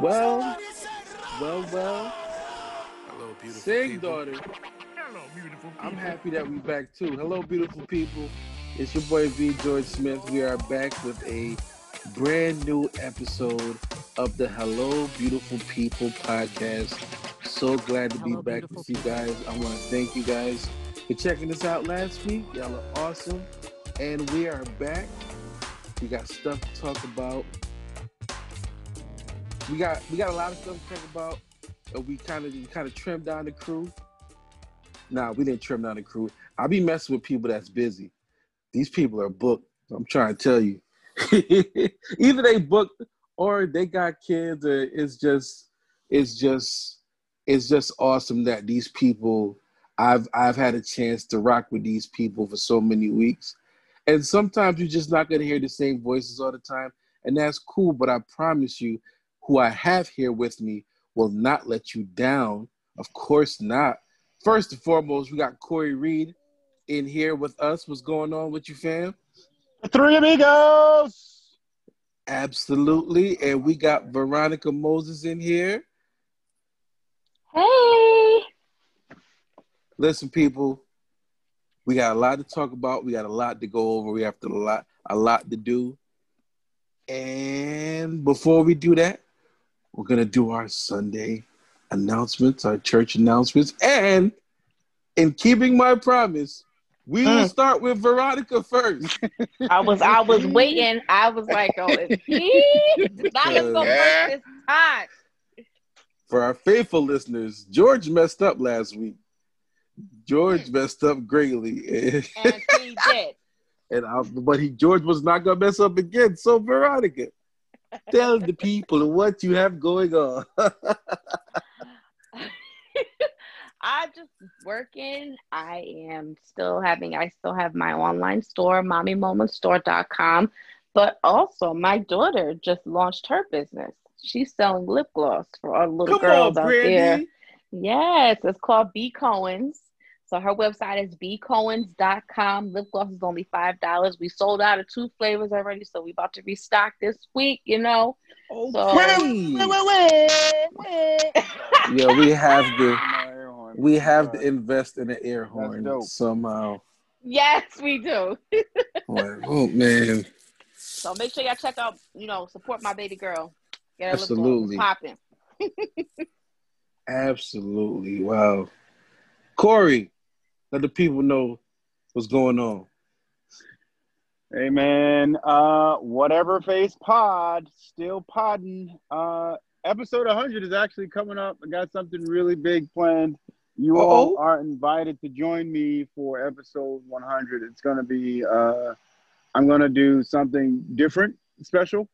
Well, well, well. Hello, beautiful Sing, people. daughter. Hello, beautiful people. I'm happy that we're back too. Hello, beautiful people. It's your boy V George Smith. We are back with a brand new episode of the Hello, Beautiful People podcast. So glad to be Hello, back with you guys. I want to thank you guys for checking us out last week. Y'all are awesome, and we are back. We got stuff to talk about. We got we got a lot of stuff to talk about. And we kind of kind of trimmed down the crew. Nah, we didn't trim down the crew. I be messing with people that's busy. These people are booked. I'm trying to tell you. Either they booked or they got kids, or it's just it's just it's just awesome that these people I've I've had a chance to rock with these people for so many weeks. And sometimes you're just not gonna hear the same voices all the time. And that's cool, but I promise you, who I have here with me will not let you down. Of course not. First and foremost, we got Corey Reed in here with us. What's going on with you, fam? The three amigos. Absolutely. And we got Veronica Moses in here. Hey. Listen, people, we got a lot to talk about. We got a lot to go over. We have to a lot, a lot to do. And before we do that, we're gonna do our Sunday announcements, our church announcements, and in keeping my promise, we will Mm. start with Veronica first. I was I was waiting. I was like, oh, he? Not let's go Yeah. first this time. For our faithful listeners, George messed up last week. George messed up greatly, And he did. and I, but he George was not gonna mess up again. So Veronica, tell the people what you have going on. I'm just working. I am still having I still have my online store, mommymomentstore.com. But also my daughter just launched her business. She's selling lip gloss for all the little Come girls on, out there. Yes, it's called B Cohen's. So her website is bcohens.com. Lip gloss is only five dollars. We sold out of two flavors already, so we about to restock this week, you know. So Okay. Yeah, we have to we have to invest in an air horn somehow. yes, we do. Like, oh man, So make sure y'all check out, you know, support my baby girl. Get her Absolutely. popping. absolutely wow. Corey, let the people know what's going on. Hey man, uh, whatever face pod, still podding. Uh, episode 100 is actually coming up. I got something really big planned. You all Uh-oh. are invited to join me for episode 100. It's gonna be, uh, I'm gonna do something different, special,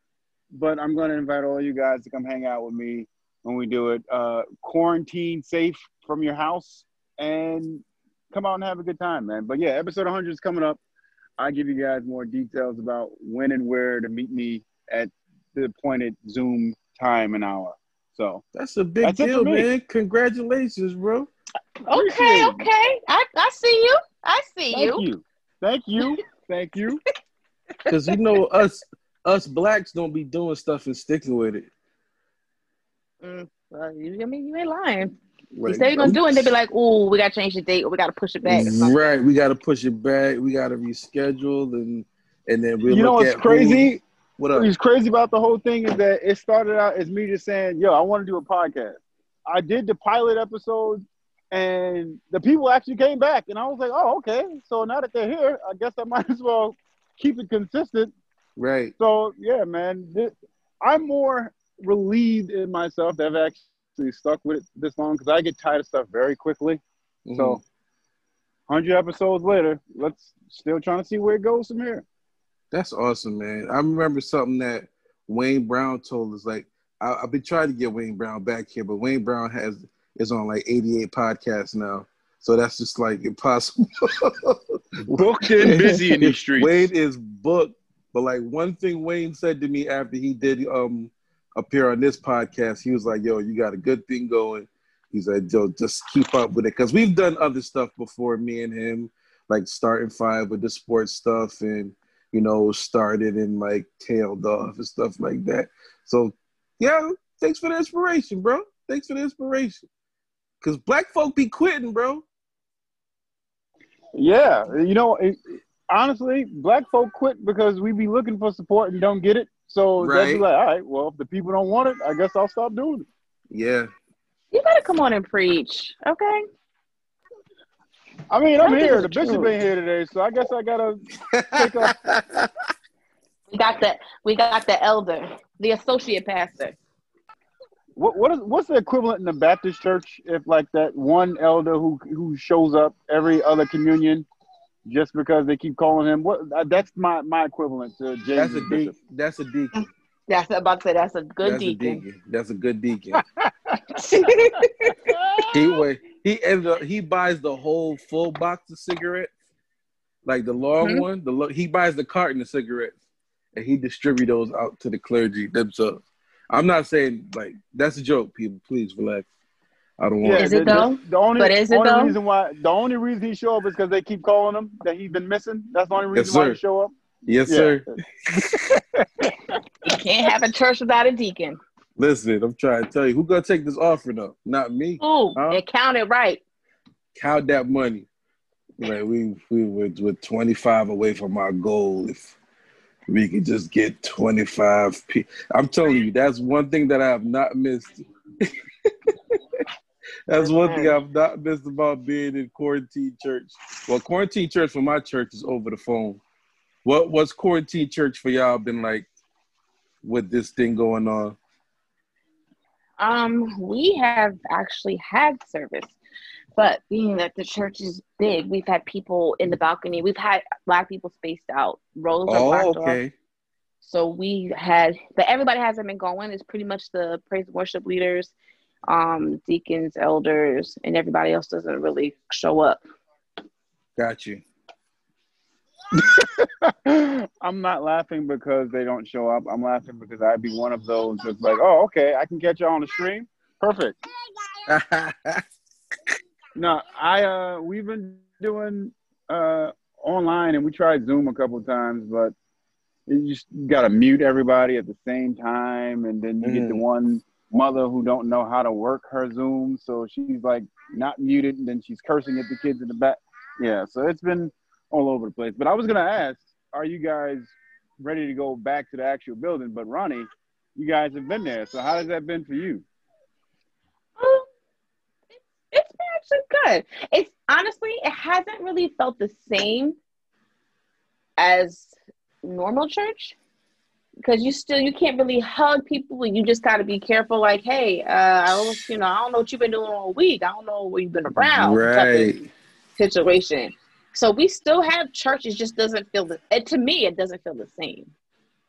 but I'm gonna invite all you guys to come hang out with me when we do it. Uh, quarantine safe from your house and come out and have a good time, man. But yeah, episode 100 is coming up. I give you guys more details about when and where to meet me at the appointed Zoom time and hour. So That's a big That's deal, man. Congratulations, bro. Okay, okay. I, I see you. I see you. thank you. you. Thank you. Thank you. Because you know us us blacks don't be doing stuff and sticking with it. Mm, well, you, I mean, you ain't lying. You Like, say you're gonna do it, and they be like, "Oh, we gotta change the date, or we gotta push it back." Mm, right, we got to push it back. We got to reschedule, and and then we you know look what's at crazy? Who, what up? What's crazy about the whole thing is that it started out as me just saying, "Yo, I want to do a podcast." I did the pilot episode, and the people actually came back, and I was like, "Oh, okay." So now that they're here, I guess I might as well keep it consistent Right, So yeah, man, this, I'm more relieved in myself that I've actually stuck with it this long because I get tired of stuff very quickly. Mhm. So, hundred episodes later, let's still trying to see where it goes from here. that's awesome, man. I remember something that Wayne Brown told us. Like, I, I've been trying to get Wayne Brown back here, but Wayne Brown has is on like 88 podcasts now, so that's just like impossible. Booked and busy in these streets. Wayne is booked, but like one thing Wayne said to me after he did um appear on this podcast, he was like, "Yo, you got a good thing going." He's like, "Yo, just keep up with it," because we've done other stuff before, me and him, like starting five with the sports stuff, and you know, started and like tailed off and stuff like that. So Yeah, thanks for the inspiration, bro. Thanks for the inspiration. Cause black folk be quitting, bro. Yeah, you know, it, honestly, black folk quit because we be looking for support and don't get it. So right. they'll be like, all right, well, if the people don't want it, I guess I'll stop doing it. Yeah. You gotta come on and preach, okay? I mean, I'm here. The bishop ain't here today, so I guess I gotta take off. We got the we got the elder, the associate pastor. What what is what's the equivalent in the Baptist church if like that one elder who who shows up every other communion just because they keep calling him what that's my my equivalent to James That's a deacon. That's a deacon. That's about to say that's a good That's deacon. a deacon. That's a good deacon. he wait, he ended up he buys the whole full box of cigarettes, like the long Mhm. one. The lo- he buys the carton of cigarettes, and he distribute those out to the clergy themselves. I'm not saying like that's a joke, people. Please relax. I don't want. Is it though? The, the only, But is it only though? reason why the only reason he show up is because they keep calling him that he's been missing. That's the only reason Yes, why sir. he show up. Yes, Yeah. sir. You can't have a church without a deacon. Listen, I'm trying to tell you, who gonna take this offering up? Not me. Ooh, Huh? it counted right. Count that money. Like we we were with 25 away from our goal. If we could just get 25 p. I'm telling you, that's one thing that I have not missed. that's one thing I've not missed about being in quarantine church. Well, quarantine church for my church is over the phone. What what's quarantine church for y'all been like with this thing going on? Um, we have actually had service, but being that the church is big, we've had people in the balcony. We've had black people spaced out, rows are Oh, off. okay. So we had, but everybody hasn't been going. It's pretty much the praise and worship leaders, um, deacons, elders, and everybody else doesn't really show up. Got you. I'm not laughing because they don't show up. I'm laughing because I'd be one of those that's like, oh, okay, I can catch you on the stream. Perfect. No, I uh we've been doing uh online and we tried Zoom a couple of times, but you just gotta mute everybody at the same time and then you get the Mm. one mother who don't know how to work her Zoom, so she's like not muted and then she's cursing at the kids in the back. Yeah, so it's been all over the place. But I was gonna ask, are you guys ready to go back to the actual building? But Ronnie, you guys have been there, so how has that been for you? Um, it's been actually good. It's honestly, it hasn't really felt the same as normal church because you still you can't really hug people. You just got to be careful. Like, hey, uh, I don't, you know, I don't know what you've been doing all week. I don't know where you've been around. right. situation. So we still have churches just doesn't feel the. It, to me, it doesn't feel the same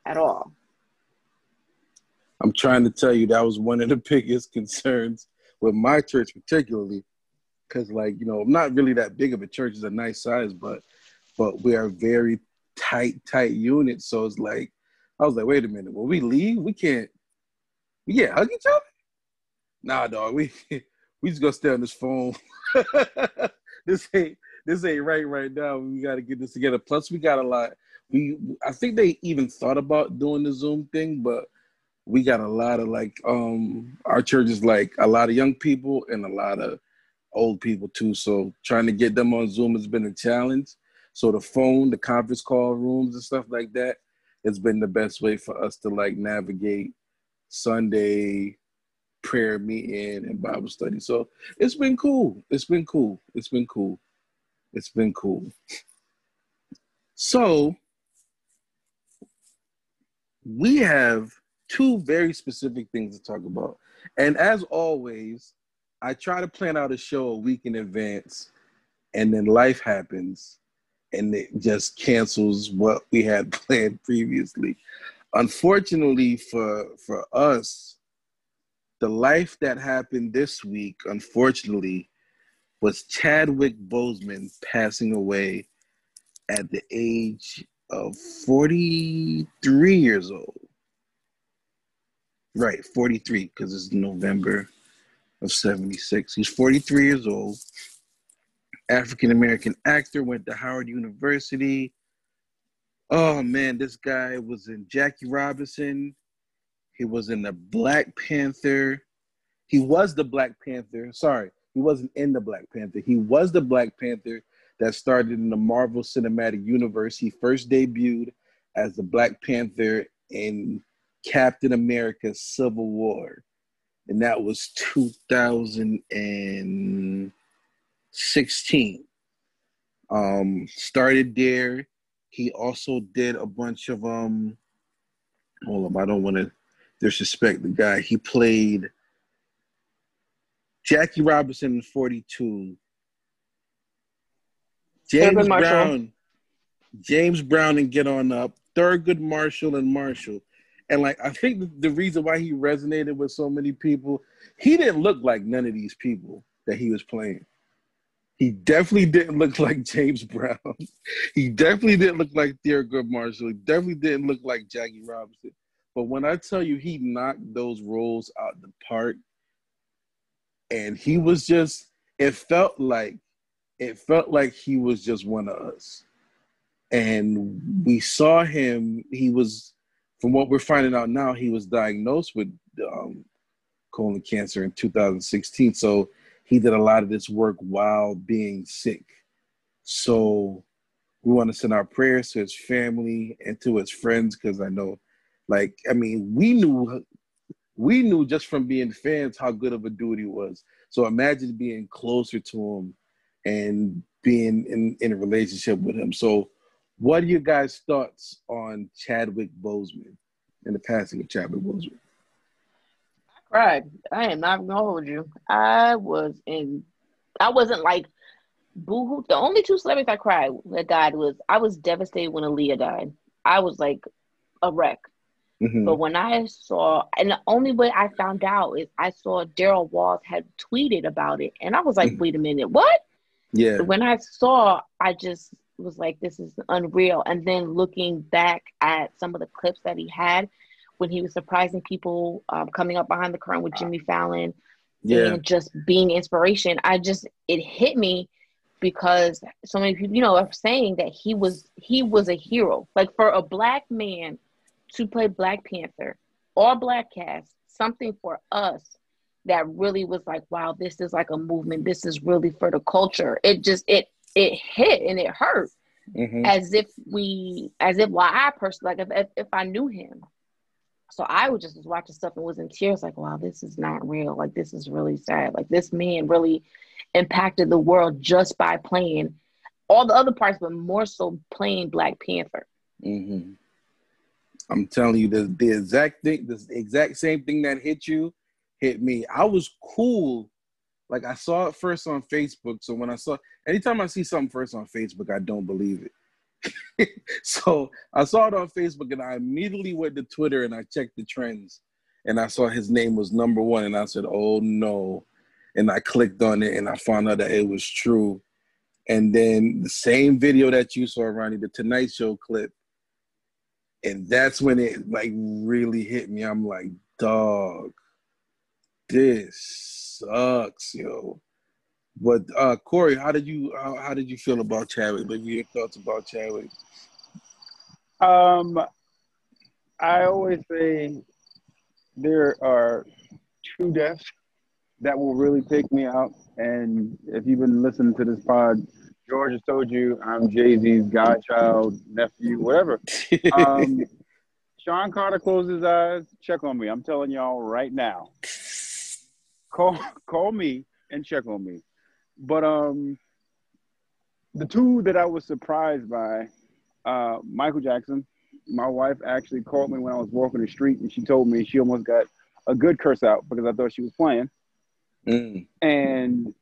at all. I'm trying to tell you that was one of the biggest concerns with my church, particularly, because like you know, I'm not really that big of a church. It's a nice size, but but we are very tight, tight unit. So it's like I was like, wait a minute, when we leave, we can't, we can't hug each other. Nah, dog, we we just gonna stay on this phone. this ain't this ain't right right now. We got to get this together. Plus, we got a lot. We I think they even thought about doing the Zoom thing, but we got a lot of like um our church is like a lot of young people and a lot of old people too. So trying to get them on Zoom has been a challenge. So the phone, the conference call rooms and stuff like that, has been the best way for us to like navigate Sunday prayer meeting and Bible study. So it's been cool. It's been cool. It's been cool. It's been cool. So we have two very specific things to talk about. And as always, I try to plan out a show a week in advance, and then life happens and it just cancels what we had planned previously. Unfortunately for for us, the life that happened this week, unfortunately, was Chadwick Boseman passing away at the age of 43 years old. Right, 43, because it's November of 76. He's 43 years old. African American actor, went to Howard University. Oh man, this guy was in Jackie Robinson. He was in the Black Panther. He was the Black Panther. Sorry, he wasn't in the Black Panther. He was the Black Panther that started in the Marvel Cinematic Universe. He first debuted as the Black Panther in Captain America Civil War. And that was 2016. Um, started there. He also did a bunch of um hold up, I don't want to disrespect the guy. He played Jackie Robinson in 42. James Brown. James Brown and Get On Up. Thurgood Marshall and Marshall. And like I think the reason why he resonated with so many people, he didn't look like none of these people that he was playing. He definitely didn't look like James Brown. he definitely didn't look like Thurgood Marshall. He definitely didn't look like Jackie Robinson. But when I tell you he knocked those roles out the park, and he was just, it felt like, it felt like he was just one of us. And we saw him, he was, from what we're finding out now, he was diagnosed with um, colon cancer in 2016. So he did a lot of this work while being sick. So we want to send our prayers to his family and to his friends because I know like, I mean, we knew we knew just from being fans how good of a dude he was. So imagine being closer to him and being in, in a relationship with him. So what are your guys' thoughts on Chadwick Boseman and the passing of Chadwick Boseman? I cried. I am not gonna hold you. I was in I wasn't like boohoo. The only two celebrities I cried that died was I was devastated when Aaliyah died. I was like a wreck. Mm-hmm. But when I saw, and the only way I found out is I saw Daryl Walls had tweeted about it, and I was like, mm-hmm. wait a minute, what? Yeah. So when I saw, I just was like, this is unreal. And then looking back at some of the clips that he had when he was surprising people, um, coming up behind the curtain with Jimmy Fallon, yeah. and just being inspiration, I just it hit me because so many people, you know, are saying that he was he was a hero, like for a black man to play Black Panther or Black Cast, something for us that really was like, wow, this is like a movement. This is really for the culture. It just it it hit and it hurt. Mm-hmm. As if we, as if well, I personally like if, if, if I knew him, so I was just watching stuff and was in tears, like, wow, this is not real. Like, this is really sad. Like, this man really impacted the world just by playing all the other parts, but more so playing Black Panther. Mm-hmm. I'm telling you, the, the exact thing, the exact same thing that hit you, hit me. I was cool. Like I saw it first on Facebook. So when I saw, anytime I see something first on Facebook, I don't believe it. so I saw it on Facebook and I immediately went to Twitter and I checked the trends and I saw his name was number one and I said, oh no. And I clicked on it and I found out that it was true. And then the same video that you saw, Ronnie, the Tonight Show clip, and that's when it like really hit me. I'm like, dog, this sucks, yo. But uh Corey, how did you how, how did you feel about Chadwick? What your thoughts about Chadwick? Um, I always say there are two deaths that will really take me out. And if you've been listening to this pod, George has told you I'm Jay Z's godchild, nephew, whatever. Um, Shawn Carter closed his eyes. Check on me. I'm telling y'all right now. Call call me and check on me. But um, the two that I was surprised by, uh, Michael Jackson. My wife actually called me when I was walking the street, and she told me she almost got a good curse out because I thought she was playing. Mm. And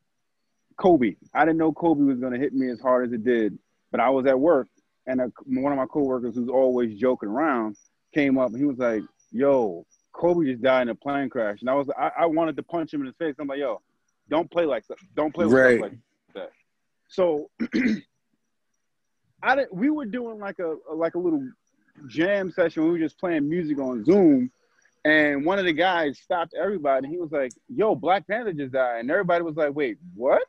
Kobe. I didn't know Kobe was going to hit me as hard as it did, but I was at work and a, one of my coworkers who's always joking around came up and he was like, "Yo, Kobe just died in a plane crash," and I was I, I wanted to punch him in the face. I'm like, "Yo, don't play like that. Don't play with right. like that." So I didn't. We were doing like a, a like a little jam session. We were just playing music on Zoom, and one of the guys stopped everybody. He was like, "Yo, Black Panther just died," and everybody was like, "Wait, what?"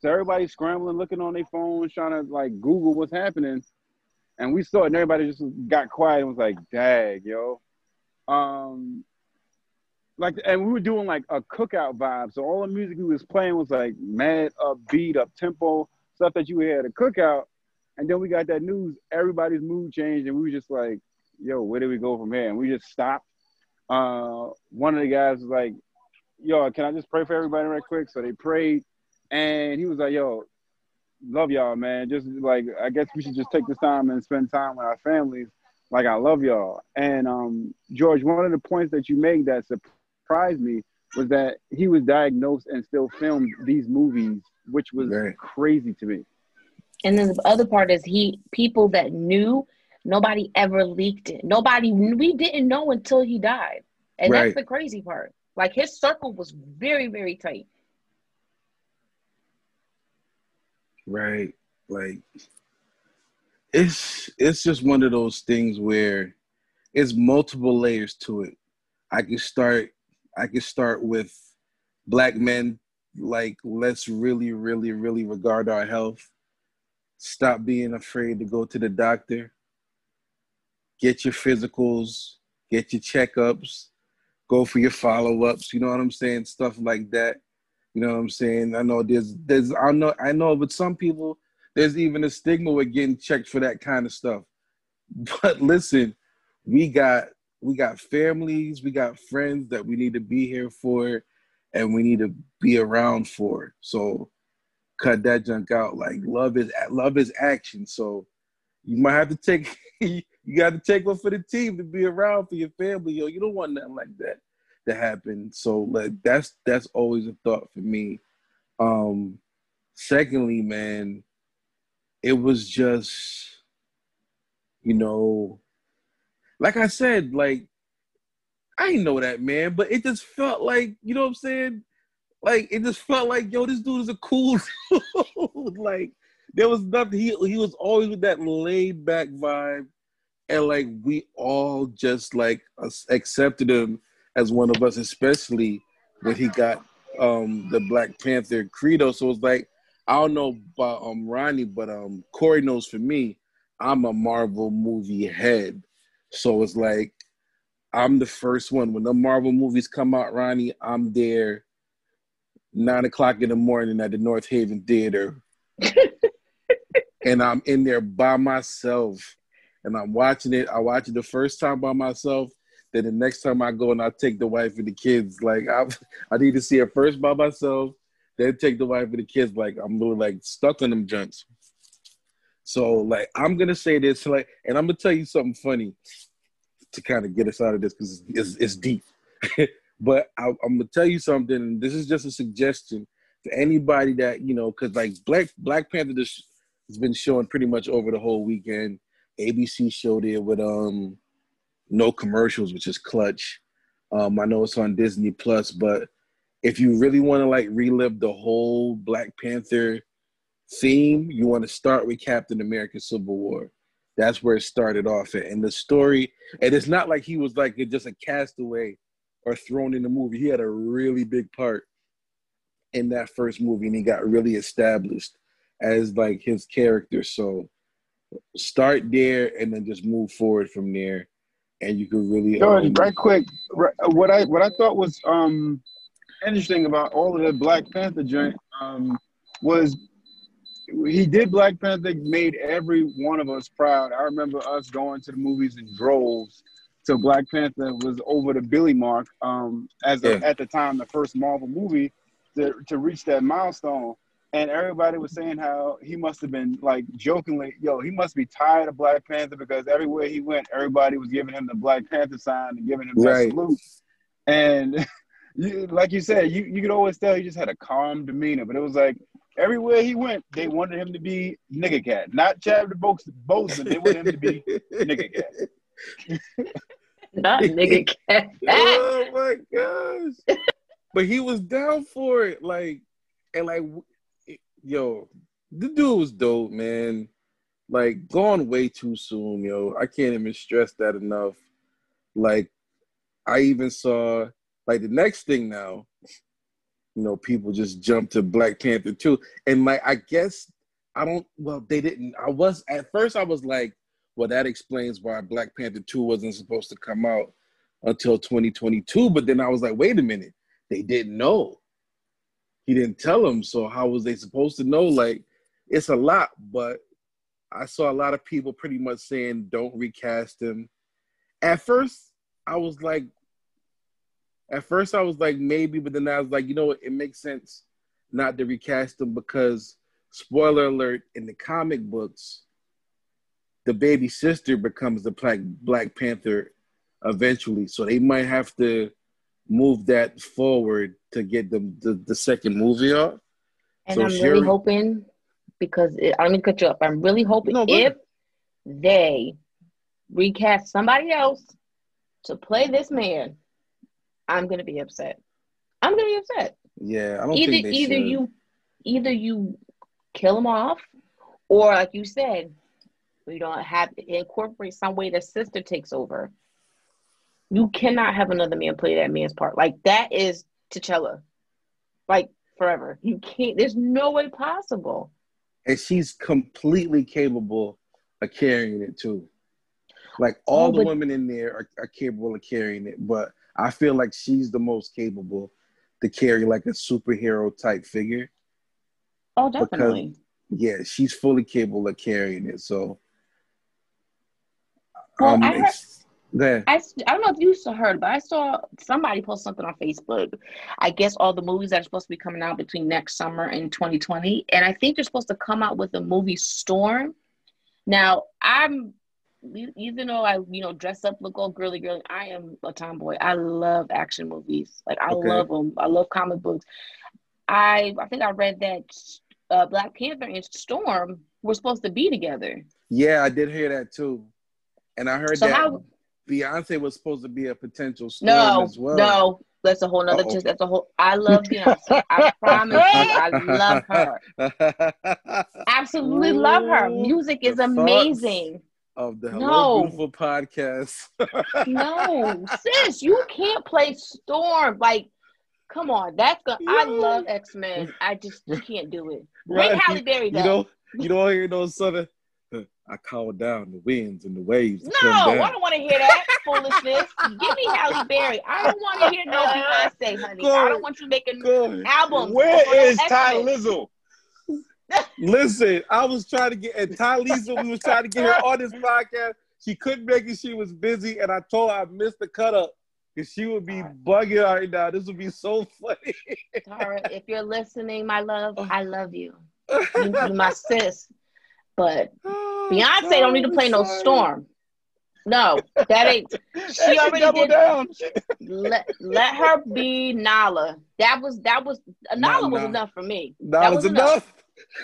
So everybody's scrambling, looking on their phones, trying to like Google what's happening. And we saw it, and everybody just got quiet and was like, "Dag, yo." Um, like, and we were doing like a cookout vibe. So all the music we was playing was like mad upbeat, up tempo stuff that you had at a cookout. And then we got that news. Everybody's mood changed, and we were just like, "Yo, where do we go from here?" And we just stopped. Uh, one of the guys was like, "Yo, can I just pray for everybody right quick?" So they prayed, and he was like, "Yo, love y'all, man. Just like I guess we should just take this time and spend time with our families. Like I love y'all." And um, George, one of the points that you made that surprised me was that he was diagnosed and still filmed these movies, which was Right. crazy to me. And then the other part is he people that knew nobody ever leaked it. Nobody we didn't know until he died. And Right. that's the crazy part. Like his circle was very, very tight. Right. Like it's it's just one of those things where it's multiple layers to it. I can start I could start with black men like let's really really really regard our health. Stop being afraid to go to the doctor. Get your physicals, get your checkups, go for your follow-ups, you know what I'm saying? Stuff like that. You know what I'm saying? I know there's there's I know I know with some people there's even a stigma with getting checked for that kind of stuff. But listen, we got we got families, we got friends that we need to be here for and we need to be around for. So cut that junk out. Like love is love is action. So you might have to take you got to take one for the team to be around for your family. Yo, you don't want nothing like that to happen. So like that's that's always a thought for me. Um secondly, man, it was just you know like I said, like I know that man, but it just felt like, you know what I'm saying? Like it just felt like, yo, this dude is a cool dude. like there was nothing he he was always with that laid back vibe. And like we all just like accepted him as one of us, especially when he got um the Black Panther credo. So it's like I don't know about um Ronnie, but um Corey knows for me, I'm a Marvel movie head. So it's like I'm the first one. When the Marvel movies come out, Ronnie, I'm there nine o'clock in the morning at the North Haven Theater. and I'm in there by myself. And I'm watching it. I watch it the first time by myself. Then the next time I go and I take the wife and the kids. Like I I need to see it first by myself, then take the wife and the kids. Like I'm really like stuck on them junks. So like I'm gonna say this like, and I'm gonna tell you something funny to kind of get us out of this because it's, it's deep. but I, I'm gonna tell you something. This is just a suggestion to anybody that you know, because like Black Black Panther just has been showing pretty much over the whole weekend. ABC showed it with um no commercials, which is clutch. Um, I know it's on Disney Plus, but if you really want to like relive the whole Black Panther theme, you want to start with Captain America: Civil War. That's where it started off at, and the story. And it's not like he was like just a castaway or thrown in the movie. He had a really big part in that first movie, and he got really established as like his character. So start there, and then just move forward from there, and you could really. George, um, right quick, right, what I what I thought was um interesting about all of the Black Panther joint um was he did Black Panther, made every one of us proud. I remember us going to the movies in droves till Black Panther was over the Billy mark. Um, as a, at the time, the first Marvel movie to to reach that milestone. And everybody was saying how he must have been like jokingly, yo, he must be tired of Black Panther because everywhere he went, everybody was giving him the Black Panther sign and giving him that salute. And you, like you said, you, you could always tell he just had a calm demeanor, but it was like everywhere he went, they wanted him to be nigga cat, not Chad Chadwick Boseman. They wanted him to be nigga cat. Not nigga cat. oh my gosh! but he was down for it, like, and like, yo, the dude was dope, man. Like, gone way too soon, yo. I can't even stress that enough. Like, I even saw like the next thing now. You know, people just jumped to Black Panther too, and like, I guess I don't. Well, they didn't. I was at first. I was like, well, that explains why Black Panther two wasn't supposed to come out until 2022. But then I was like, wait a minute, they didn't know. He didn't tell them, so how was they supposed to know? Like, it's a lot, but I saw a lot of people pretty much saying don't recast him. At first, I was like, at first I was like maybe, but then I was like, you know what? It makes sense not to recast him because spoiler alert in the comic books, the baby sister becomes the Black Black Panther eventually. So they might have to move that forward to get the the, the second movie off. And So I'm really hoping because it, I don't mean to cut you up. I'm really hoping No, if they recast somebody else to play this man, I'm gonna be upset. I'm gonna be upset. Yeah, I don't Either think they either should. you either you kill him off, or like you said, we don't have incorporate some way the sister takes over. You cannot have another man play that man's part. Like that is T'Challa. Like forever. You can't there's no way possible. and she's completely capable of carrying it too. Like all Oh, the women in there are, are capable of carrying it, but I feel like she's the most capable to carry like a superhero type figure. Oh, Because- definitely. Yeah, she's fully capable of carrying it. So, Well, um, I heard- ahead. I, I don't know if you saw heard, but I saw somebody post something on Facebook. I guess all the movies that are supposed to be coming out between next summer and 2020, and I think they're supposed to come out with a movie Storm. Now, I'm even though I you know dress up, look all girly girly, I am a tomboy. I love action movies. Like I Okay. love them. I love comic books. I I think I read that uh, Black Panther and Storm were supposed to be together. Yeah, I did hear that too, and I heard So that how- Beyonce was supposed to be a potential storm No, as well. no, that's a whole nother. Just that's a whole. I love Beyonce. I promise you, I love her. Absolutely love her. Music is the thoughts. Of the Hello No. Beautiful podcast. No, sis, you can't play Storm. Like, come on, that's good. I love X Men. I just you can't do it. Bring Right. Halle Berry You know, you don't hear of. uh, I call down the winds and the waves. No, I don't want to hear that foolishness. Give me Halle Berry. I don't want to hear no Beyonce, honey. I don't want you making Good. albums. Where no Ty X-Men. Listen, I was trying to get and Ty Lisa, we was trying to get her on this podcast. She couldn't make it. She was busy, and I told her I missed the cut up because she would be bugging right now. This would be so funny. Tara, if you're listening, my love, I love you. You, my sis. But oh, Beyonce don't need to play no storm. No, that ain't. She already did. down. Let, let her be Nala. That was that was Nala was enough for me. That, That was enough.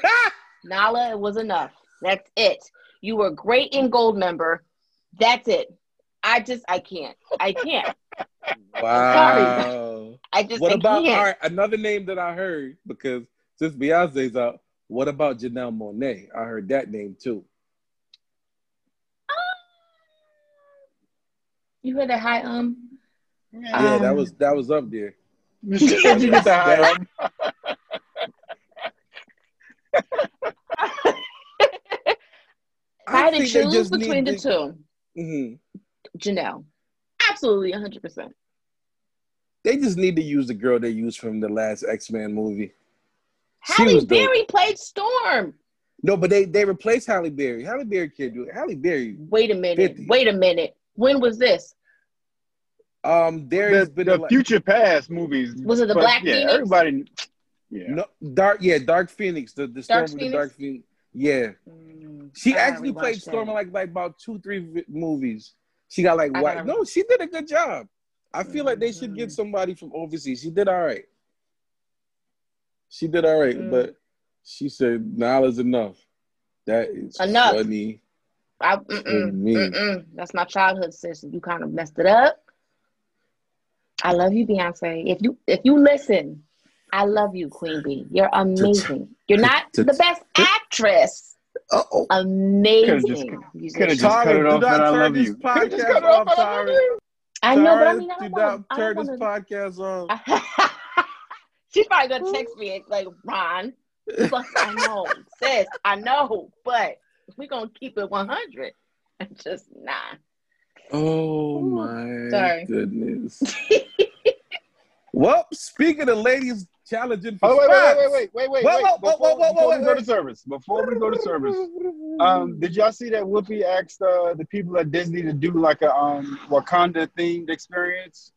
Nala, it was enough. That's it. You were great in Goldmember. That's it. I just I can't. I can't. wow. I just What I about can't. all right? Another name that I heard because since Beyonce's out, what about Janelle Monáe? I heard that name too. You heard that high um? Yeah, that Um, was that was up there. You get you get the high um, If I had to think they choose between need the two, Mhm. Janelle. Absolutely 100%. They just need to use the girl they used from the last X Men movie. She Halle was dope. Berry played Storm. No, but they they replaced Halle Berry. Halle Berry can't do it. Halle Berry. Wait a minute. 50. Wait a minute. When was this? Um, there has the, been the a lot- future past movies. Was it the but Black yeah, Phoenix? Everybody. Yeah. no dark. Yeah, Dark Phoenix. The the storm Dark with the Phoenix? Dark Phoenix. Yeah, Mm, she I actually played. Storm in like like about two three vi- movies. She got like white. No, she did a good job. I feel like they should get somebody from overseas. She did all right. She did all right, Mm. but she said Nala's enough. That is Enough. funny. I, mm-mm, mm-mm. That's my childhood, sis. You kind of messed it up. I love you, Beyonce. If you if you listen, I love you, Queen Bee. You're amazing. You're not the best actress. Uh oh. Amazing. just- musician. could've just cut it do off not and I turn love this you. Could've just podcast off off, I love Tyra. you. I know, but I mean, I do don't want not turn this podcast on. She's probably gonna text me like Ron. But I know, sis. I know, but we're gonna keep it 100. Just nah. Oh my sorry. goodness. well, speaking of ladies challenging for Oh wait, wait, spots- wait, wait, wait, wait, Whoa, wait. whoa, whoa, Before, whoa, whoa, before wait, we go wait. to service, before we go to service, um, did y'all see that Whoopi asked uh, the people at Disney to do like a um, Wakanda themed experience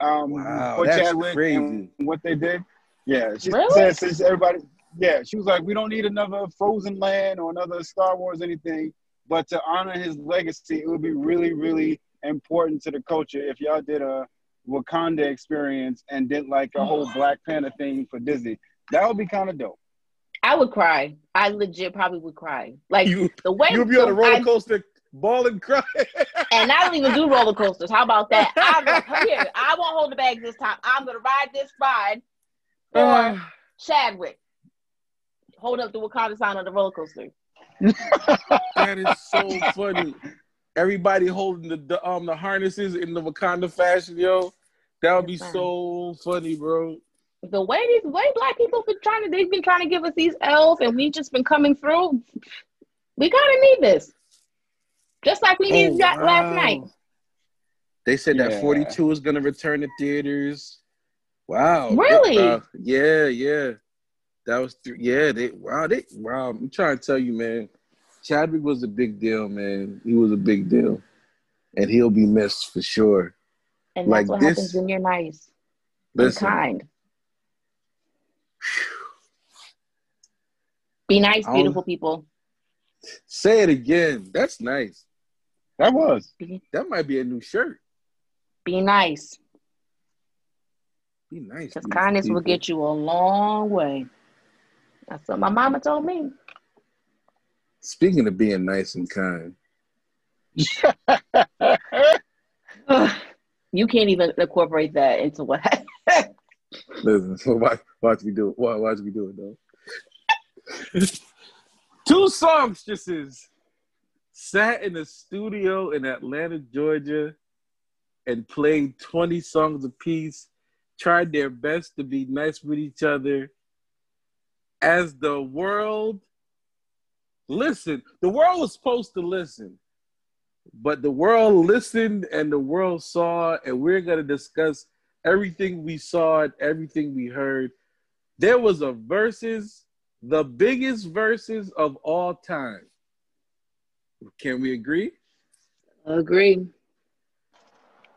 um, Wow, for that's Chadwick crazy. and what they did? Yeah, she Really? said since everybody, yeah, she was like, we don't need another Frozen Land or another Star Wars anything, but to honor his legacy, it would be really, really important to the culture if y'all did a Wakanda experience and did like a whole Black Panther thing for Disney. That would be kind of dope. I would cry. I legit probably would cry. Like You the way you'll be on a so roller I- coaster, ball and cry. and I don't even do roller coasters. How about that? I'm gonna here. I won't hold the bags this time. I'm gonna ride this ride for Ah, Chadwick. Hold up the Wakanda sign on the roller coaster. that is so funny. Everybody holding the, the um the harnesses in the Wakanda fashion, yo. That would be Yes, so funny, bro. The way these way black people been trying to they've been trying to give us these L's and we just been coming through. We kinda need this. Just like we needed that last Oh, night. They said Yeah. that 42 is going to return to theaters. Wow. Really? Uh, yeah, yeah. That was th- yeah. They wow. They wow. I'm trying to tell you, man. Chadwick was a big deal, man. He was a big deal, and he'll be missed for sure. And Like that's what this- happens when you're nice and kind. Be nice, beautiful people. say it again. That's nice. That was. That might be a new shirt. Be nice. Be nice. Because kindness will get you a long way. That's what my mama told me. Speaking of being nice and kind, you can't even incorporate that into what listen. Watch, watch me do it. Watch, watch me do it though. Two songstresses sat in a studio in Atlanta, Georgia, and played 20 songs apiece, tried their best to be nice with each other. As the world listened, the world was supposed to listen, but the world listened and the world saw, and we're going to discuss everything we saw and everything we heard. There was a Verzuz, the biggest Verzuz of all time. Can we agree? Agree.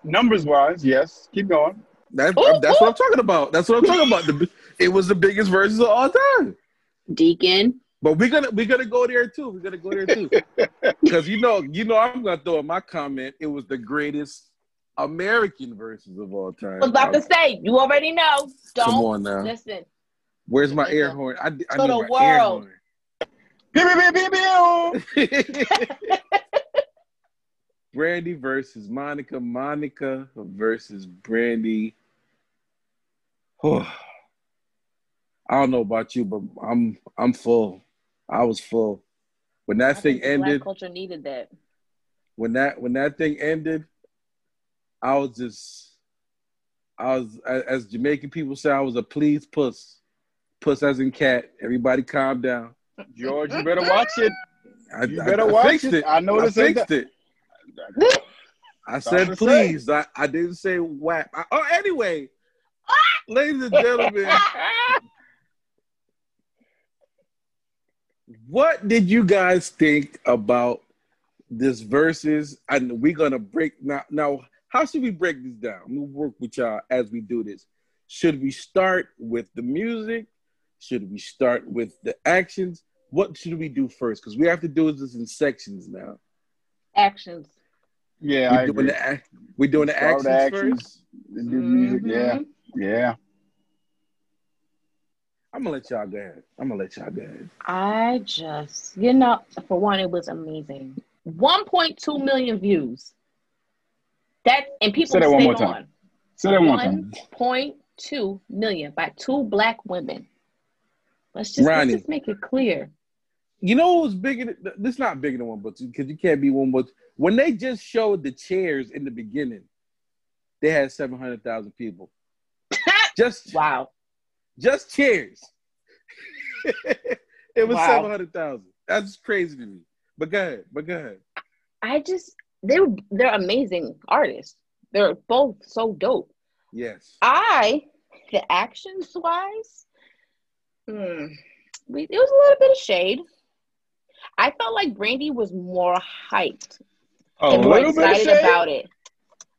Numbers wise, yes. Keep going. That, Ooh, that's ooh. what I'm talking about. That's what I'm talking about. The, it was the biggest Verzuz of all time. Deacon. But we're gonna we're gonna go there too. We're gonna go there too. Because you know, you know, I'm gonna throw in my comment. It was the greatest American Verzuz of all time. I was about to say, you already know. Come Don't on now. listen. Where's my Listen. air horn? I, I need To my the air world. horn. Pew, pew, pew, pew, pew. Brandy versus Monica. Monica versus Brandy. I don't know about you, but I'm I'm full. I was full. When that I thing think ended, Black culture needed that. when that when that thing ended, I was just I was as, as Jamaican people say, I was a pleased puss. Puss as in cat. Everybody calm down. George, you better watch it. I, You better I watch it. it. I know I this fixed that- it. I said please. I, I didn't say whack. I, oh, anyway, ladies and gentlemen, what did you guys think about this Verzuz? And we're gonna break now. Now, how should we break this down? We'll work with y'all as we do this. Should we start with the music? Should we start with the actions? What should we do first? Because we have to do this in sections now. Actions. Yeah, we're I doing agree. the we're doing the actions, with actions. first. The new music, yeah, Mhm. yeah. I'm gonna let y'all go ahead. I'm gonna let y'all go ahead. I just, you know, for one, it was amazing. 1.2 million views. That and people Say that one more time. on. Say that one time. 1.2 million by two black women. Let's just, let's just make it clear. You know what was bigger? Than, this not bigger than one, but because you can't be one, but when they just showed the chairs in the beginning, they had seven hundred thousand people. Just Wow. Just chairs. it was Wow. seven hundred thousand. That's crazy to me. But go ahead. But go ahead. I just they're they're amazing artists. They're both so dope. Yes. I, the actions wise, hmm, we, it was a little bit of shade. I felt like Brandy was more hyped A and more little bit of excited shade? about it.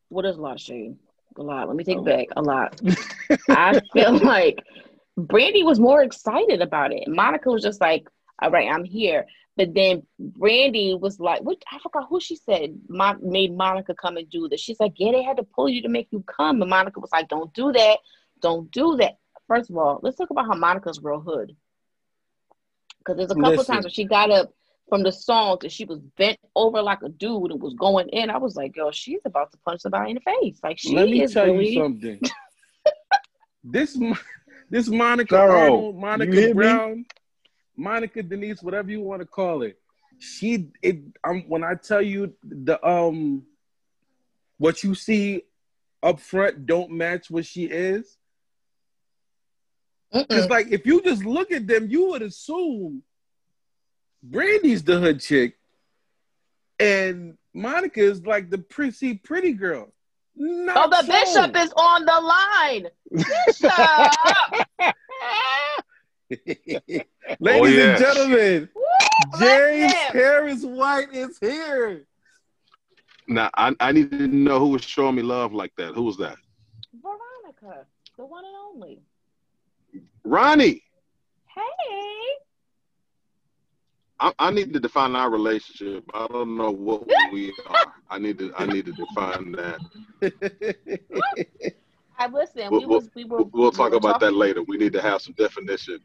What is a lot of shade? A lot. Let me take it back. A lot. I feel like Brandy was more excited about it. Monica was just like, "All right, I'm here." But then Brandy was like, "What? I forgot who she said Mon- made Monica come and do this." She's like, "Yeah, they had to pull you to make you come." And Monica was like, "Don't do that. Don't do that." First of all, let's talk about how Monica's real hood. Because there's a couple Listen. times when she got up from the songs and she was bent over like a dude and was going in. I was like, "Yo, she's about to punch somebody in the face." Like she Let me is tell really. you something. this this Monica Pharaoh, Arnold, Monica hear me? Brown, Monica Denise, whatever you want to call it. She it um when I tell you the um what you see up front don't match what she is. Mm-mm. Because like if you just look at them, you would assume Brandy's the hood chick, and Monica is like the pretty pretty girl. Not Oh, the so. bishop is on the line. Bishop. Oh, Ladies Oh, yeah. and gentlemen, Woo, James. Harris White is here. Now I, I need to know who was showing me love like that. Who was that? Veronica, the one and only. Ronnie. Hey. I, I need to define our relationship. I don't know what we are. I need to I need to define that. I listen. We'll- we was we were. We'll we talk were about that later. We need to have some definition.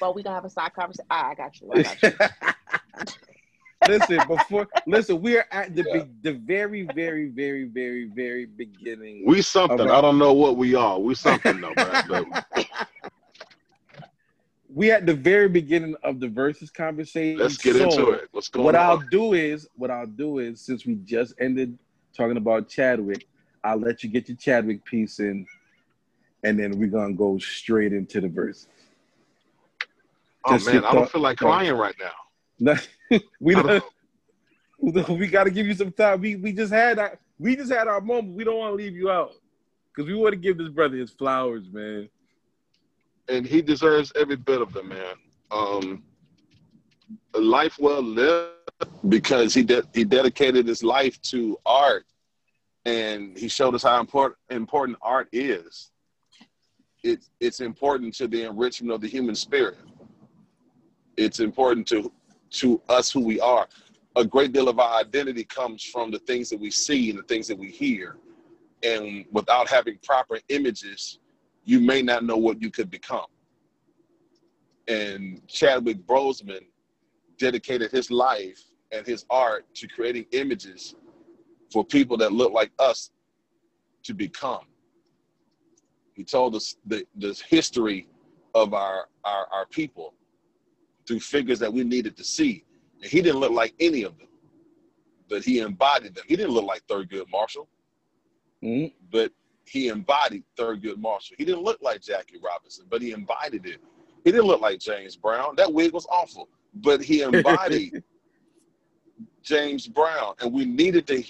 But we gonna have a side conversation. Ah, I got you. I got you. listen, before listen, we are at the Yeah. be- the very, very, very, very, very beginning. We something. Okay. I don't know what we are. We something though. We at the very beginning of the Verzuz conversation. let's get So, into it. Let's go. What I'll do is, what I'll do is, since we just ended talking about Chadwick, I'll let you get your Chadwick piece in, and then we're gonna go straight into the verse. Oh just man, I don't feel like crying right now. we don't, don't- we got to give you some time. We we just had our we just had our moment. We don't want to leave you out because we want to give this brother his flowers, man. And he deserves every bit of them, man. Um, a life well lived because he de- he dedicated his life to art, and he showed us how important important art is. It's it's important to the enrichment of the human spirit. It's important to to us who we are. A great deal of our identity comes from the things that we see and the things that we hear, and without having proper images, you may not know what you could become. And Chadwick Boseman dedicated his life and his art to creating images for people that look like us to become. He told us the, the history of our, our, our people through figures that we needed to see. And he didn't look like any of them, but he embodied them. He didn't look like Thurgood Marshall Mhm. but he embodied Thurgood Marshall. He didn't look like Jackie Robinson, but he embodied it. He didn't look like James Brown. That wig was awful, but he embodied James Brown. And we needed to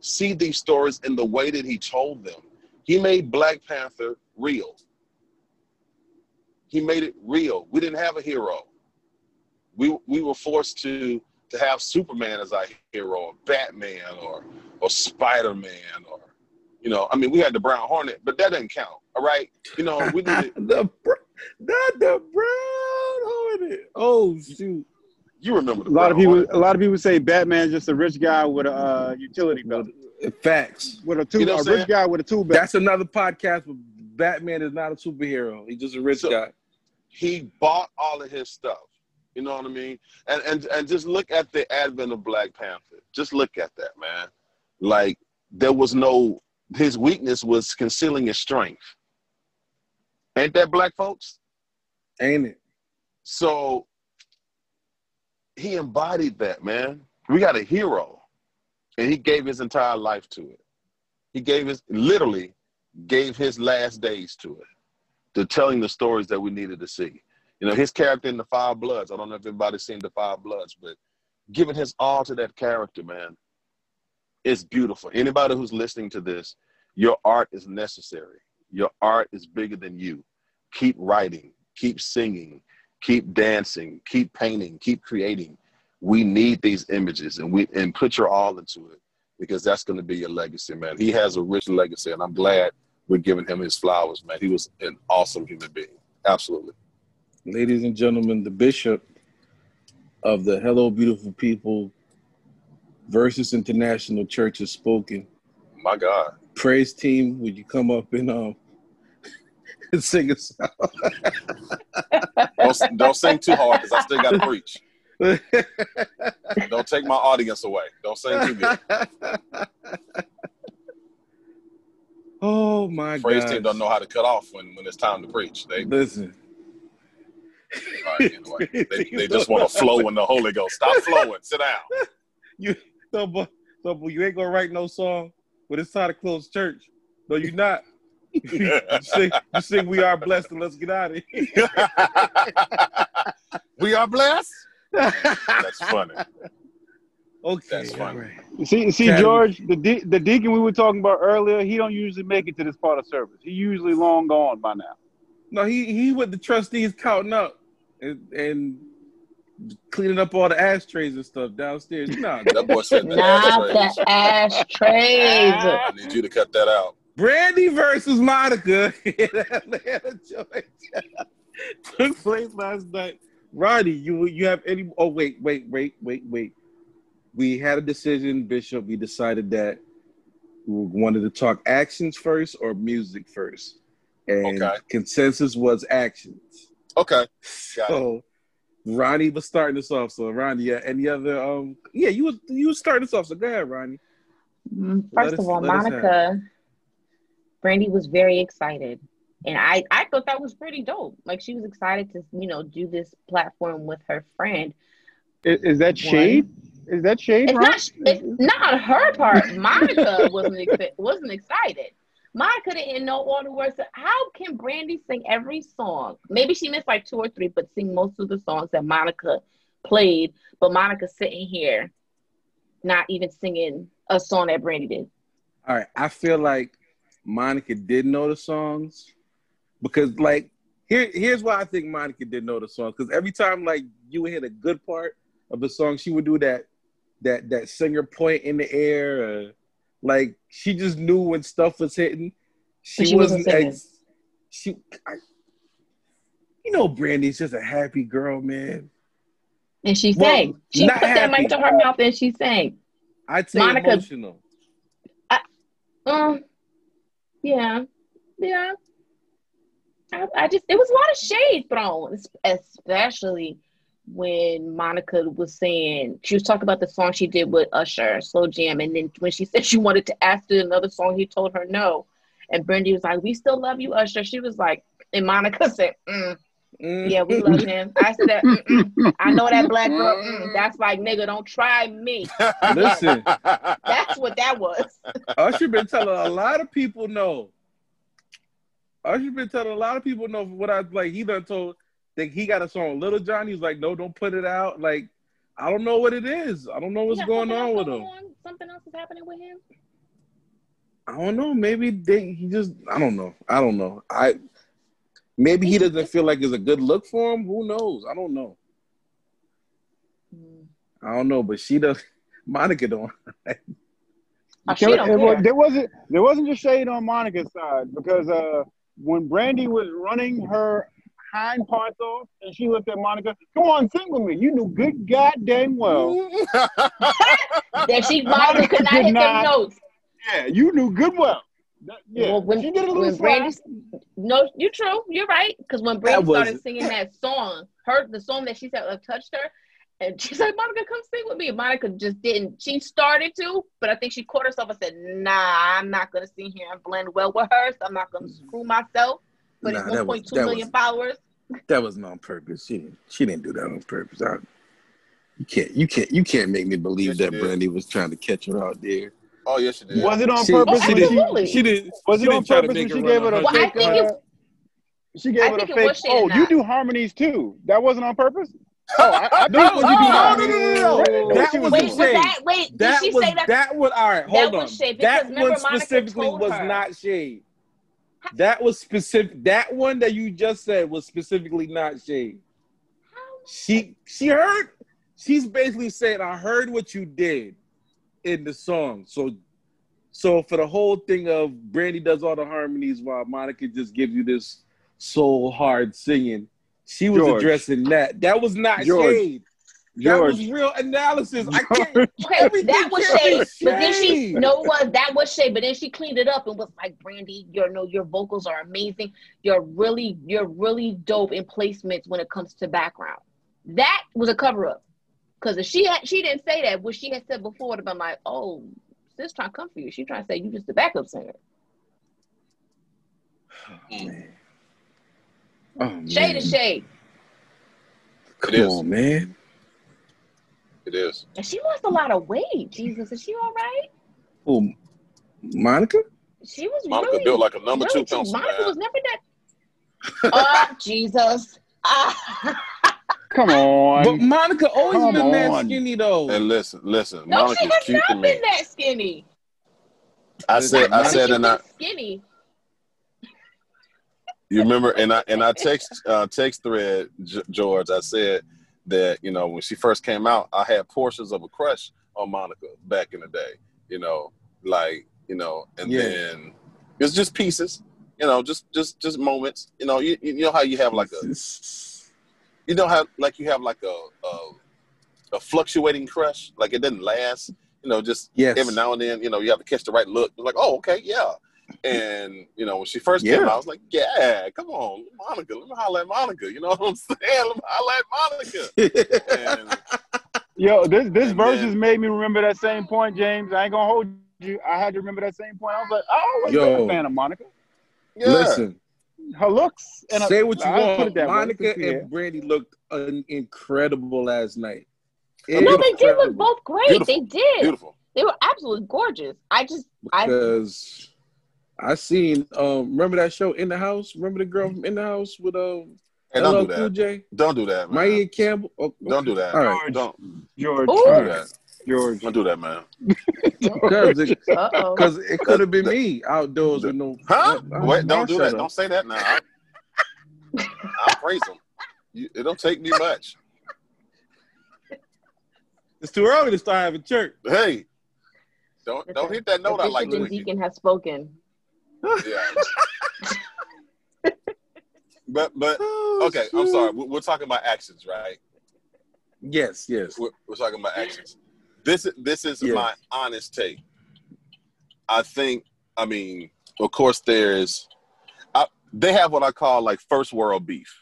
see these stories in the way that he told them. He made Black Panther real. He made it real. We didn't have a hero. We we were forced to to have Superman as our hero, or Batman, or or Spider Man, or you know, I mean, we had the Brown Hornet, but that doesn't count. All right, you know, we did the not the brown hornet. Oh shoot! You remember the A lot of people, Hornet. a lot of people say Batman's just a rich guy with a uh, utility belt, Facts. with a two, You know a what rich guy with a two belt. That's another podcast. But Batman is not a superhero. He's just a rich So- guy. he bought all of his stuff. You know what I mean? And and and just look at the advent of Black Panther. Just look at that, man. Like there was no his weakness was concealing his strength. Ain't that black folks? Ain't it? So he embodied that, man. We got a hero. And he gave his entire life to it. He gave his literally gave his last days to it. To telling the stories that we needed to see. You know, his character in the Five Bloods. I don't know if everybody's seen the Five Bloods, but giving his all to that character, man. it's beautiful. Anybody who's listening to this, your art is necessary. Your art is bigger than you. Keep writing, keep singing, keep dancing, keep painting, keep creating. We need these images and we and put your all into it because that's going to be your legacy, man. He has a rich legacy, and I'm glad we're giving him his flowers, man. He was an awesome human being. Absolutely. Ladies and gentlemen, the bishop of the Hello Beautiful People versus International Church has spoken. My God. Praise team, would you come up and um and sing a song? Don't, don't sing too hard because I still got to preach. Don't take my audience away. Don't sing too good. oh my god! Praise god. team don't know how to cut off when, when it's time to preach. They, Listen. right, anyway, they, they just want to flow in the Holy Ghost. Stop flowing. Sit down. You so but so but you ain't gonna write no song when it's time to close church. No, you're not. you, sing, you sing we are blessed and let's get out of here. we are blessed. That's funny. Okay. That's funny. right. See, see, Academy. George, the de- the deacon we were talking about earlier, he don't usually make it to this part of service. He usually long gone by now. No, he he with the trustees counting up and, and cleaning up all the ashtrays and stuff downstairs. No, That boy said the Not ashtrays. the ashtrays. I need you to cut that out. Brandy versus Monica in Atlanta, Georgia, took place last night. Roddy, you you have any? Oh wait, wait, wait, wait, wait. We had a decision, Bishop. We decided that we wanted to talk actions first or music first, and Okay. consensus was actions. Okay. Got it. So Ronnie was starting us off. So Ronnie, yeah, any other? Um, yeah, you was you was starting us off. So go ahead, Ronnie. Mm, First us- of all, let us have Monica, Brandy was very excited. And I, I thought that was pretty dope. Like she was excited to, you know, do this platform with her friend. Is, is that shade? Is that shade, It's Ron? not, it's not her part. Monica wasn't wasn't excited. Monica didn't know all the words. How can Brandy sing every song? Maybe she missed like two or three, but sing most of the songs that Monica played. But Monica sitting here, not even singing a song that Brandy did. All right, I feel like Monica did know the songs because, like, here here's why I think Monica did know the songs because every time like you hit a good part of the song, she would do that that that singer point in the air. Like she just knew when stuff was hitting. She, she wasn't wasn't. ex- she, I, you know, Brandy's just a happy girl, man. And she Well, sang. She put that mic to her mouth and she sang. I'd say Monica- emotional. Um, yeah, yeah. I, I just it was a lot of shade thrown, especially when Monica was saying she was talking about the song she did with Usher, Slow Jam, and then when she said she wanted to ask to another song, he told her no. And Brandy was like, "We still love you, Usher." She was like, and Monica said, mm, Mm. "Yeah, we love him." I said, Mm-mm. "I know that black girl. Mm, that's like nigga, don't try me." Listen, That's what that was. Usher been telling a lot of people no. Usher been telling a lot of people no what I like. He done told that he got a song with Little John. He's like, no, don't put it out. Like, I don't know what it is. I don't know what's going on with going him. on? Something else is happening with him. I don't know. Maybe they, he just. I don't know. I don't know. I maybe he doesn't feel like it's a good look for him. Who knows? I don't know. I don't know. But she does. Monica don't. oh, she don't there, care. there wasn't there wasn't just shade on Monica's side because uh, when Brandy was running her hind parts off and she looked at Monica, come on, sing with me. You knew good goddamn well. that she Monica Monica could not did hit not- them notes. Yeah, you knew good well. That- yeah, Well, when, she did a little when. Brandy, no, you're true. You're right. Because when Brandy started wasn't- singing that song, her the song that she said uh, touched her, and she's like, "Monica, come sing with me." And Monica just didn't. She started to, but I think she caught herself and said, "Nah, I'm not gonna sing here and blend well with her. So I'm not gonna screw myself." But Nah, it's that was- 1.2 that million was- followers. That wasn't on purpose. She didn't. She didn't do that on purpose. I, you can't. You can't. You can't make me believe Yes, that. Brandy was trying to catch her out there. oh, yes, you did. Was it on She- purpose she when didn't- she, Absolutely. She didn't. was she it on didn't try to purpose make when it she run gave on it a her. Well, I fake? think uh, it's- she gave I it a think it fake. was shade Oh, and you not- do harmonies too. That wasn't on purpose. Oh, I, I No, think what you do no, now. no, no, no, no. That That was Wait, the was shade. that wait? That did she was say that? that was all right. That Hold was on. shade, because That remember one Monica specifically told was her. not shade. That was specific. That one that you just said was specifically not shade. She she heard. She's basically saying, "I heard what you did in the song." So, so for the whole thing of Brandy does all the harmonies while Monica just gives you this soul hard singing. She was George. addressing that. That was not George. shade. That was real analysis. I can't. Okay, that was can't shade. But then she no it was that was shade. But then she cleaned it up and was like, Brandy, your no, your vocals are amazing. You're really, you're really dope in placements when it comes to background. That was a cover up. Because if she had she didn't say that, what she had said before would have been like, oh, sis trying to come for you. She trying to say you just a backup singer. Oh, man. Shade to oh, shade. Come on, man. It is. And she lost a lot of weight. Jesus, is she all right? Oh, Monica? She was Monica really, built like a number really two pencil, Monica man. was never that. oh, Jesus. Come on. But. Monica always Come been that skinny though. And listen, listen, no, Monica's she has cute to not me. been that skinny. I said, I Monica said, She's and I, skinny. you remember, and I, and I text, uh, text thread, G- George. I said that you know when she first came out, I had portions of a crush on Monica back in the day. You know, like you know, and Yeah. then it's just pieces. You know, just just just moments. You know, you you know how you have like a you know how like you have like a a, a fluctuating crush, like it doesn't last. You know, just Yes. every now and then, you know, you have to catch the right look. It's like, oh, okay, yeah. And you know, when she first came out, I was like, yeah, come on, Monica, let me holler at Monica. You know what I'm saying? Let me holler at Monica. And Yo, this this And verse then- just made me remember that same point, James. I ain't gonna hold you. I had to remember that same point. I was like, I always been Yo. a fan of Monica. yeah, Listen, Her looks and her, say what you I'll put want. it that way. Monica and Brandy looked un- incredible last night. No, they did look both great. Beautiful. They did. beautiful. They were absolutely gorgeous. I just, I because I seen um remember that show in the house? Remember the girl from in the house with um Hey, don't LL do Cool that. J? Don't do that, man. Maia Campbell? Oh, Don't do that. All right. Don't George, Ooh. don't do that. George. Don't do that, man. Because it, cause it could have been me outdoors with no Huh? I- I- Wait, don't do that. up. Don't say that now. I, I praise him. You, it don't take me much. It's too early to start having church. Hey, don't don't hit that note I like bishop deacon has spoken. Yeah. but but Oh, okay, I'm sorry. We're, we're talking about actions, right? Yes, yes. We're, we're talking about actions. This this is Yes. my honest take. I think. I mean, of course, there's. I, they have what I call like first world beef.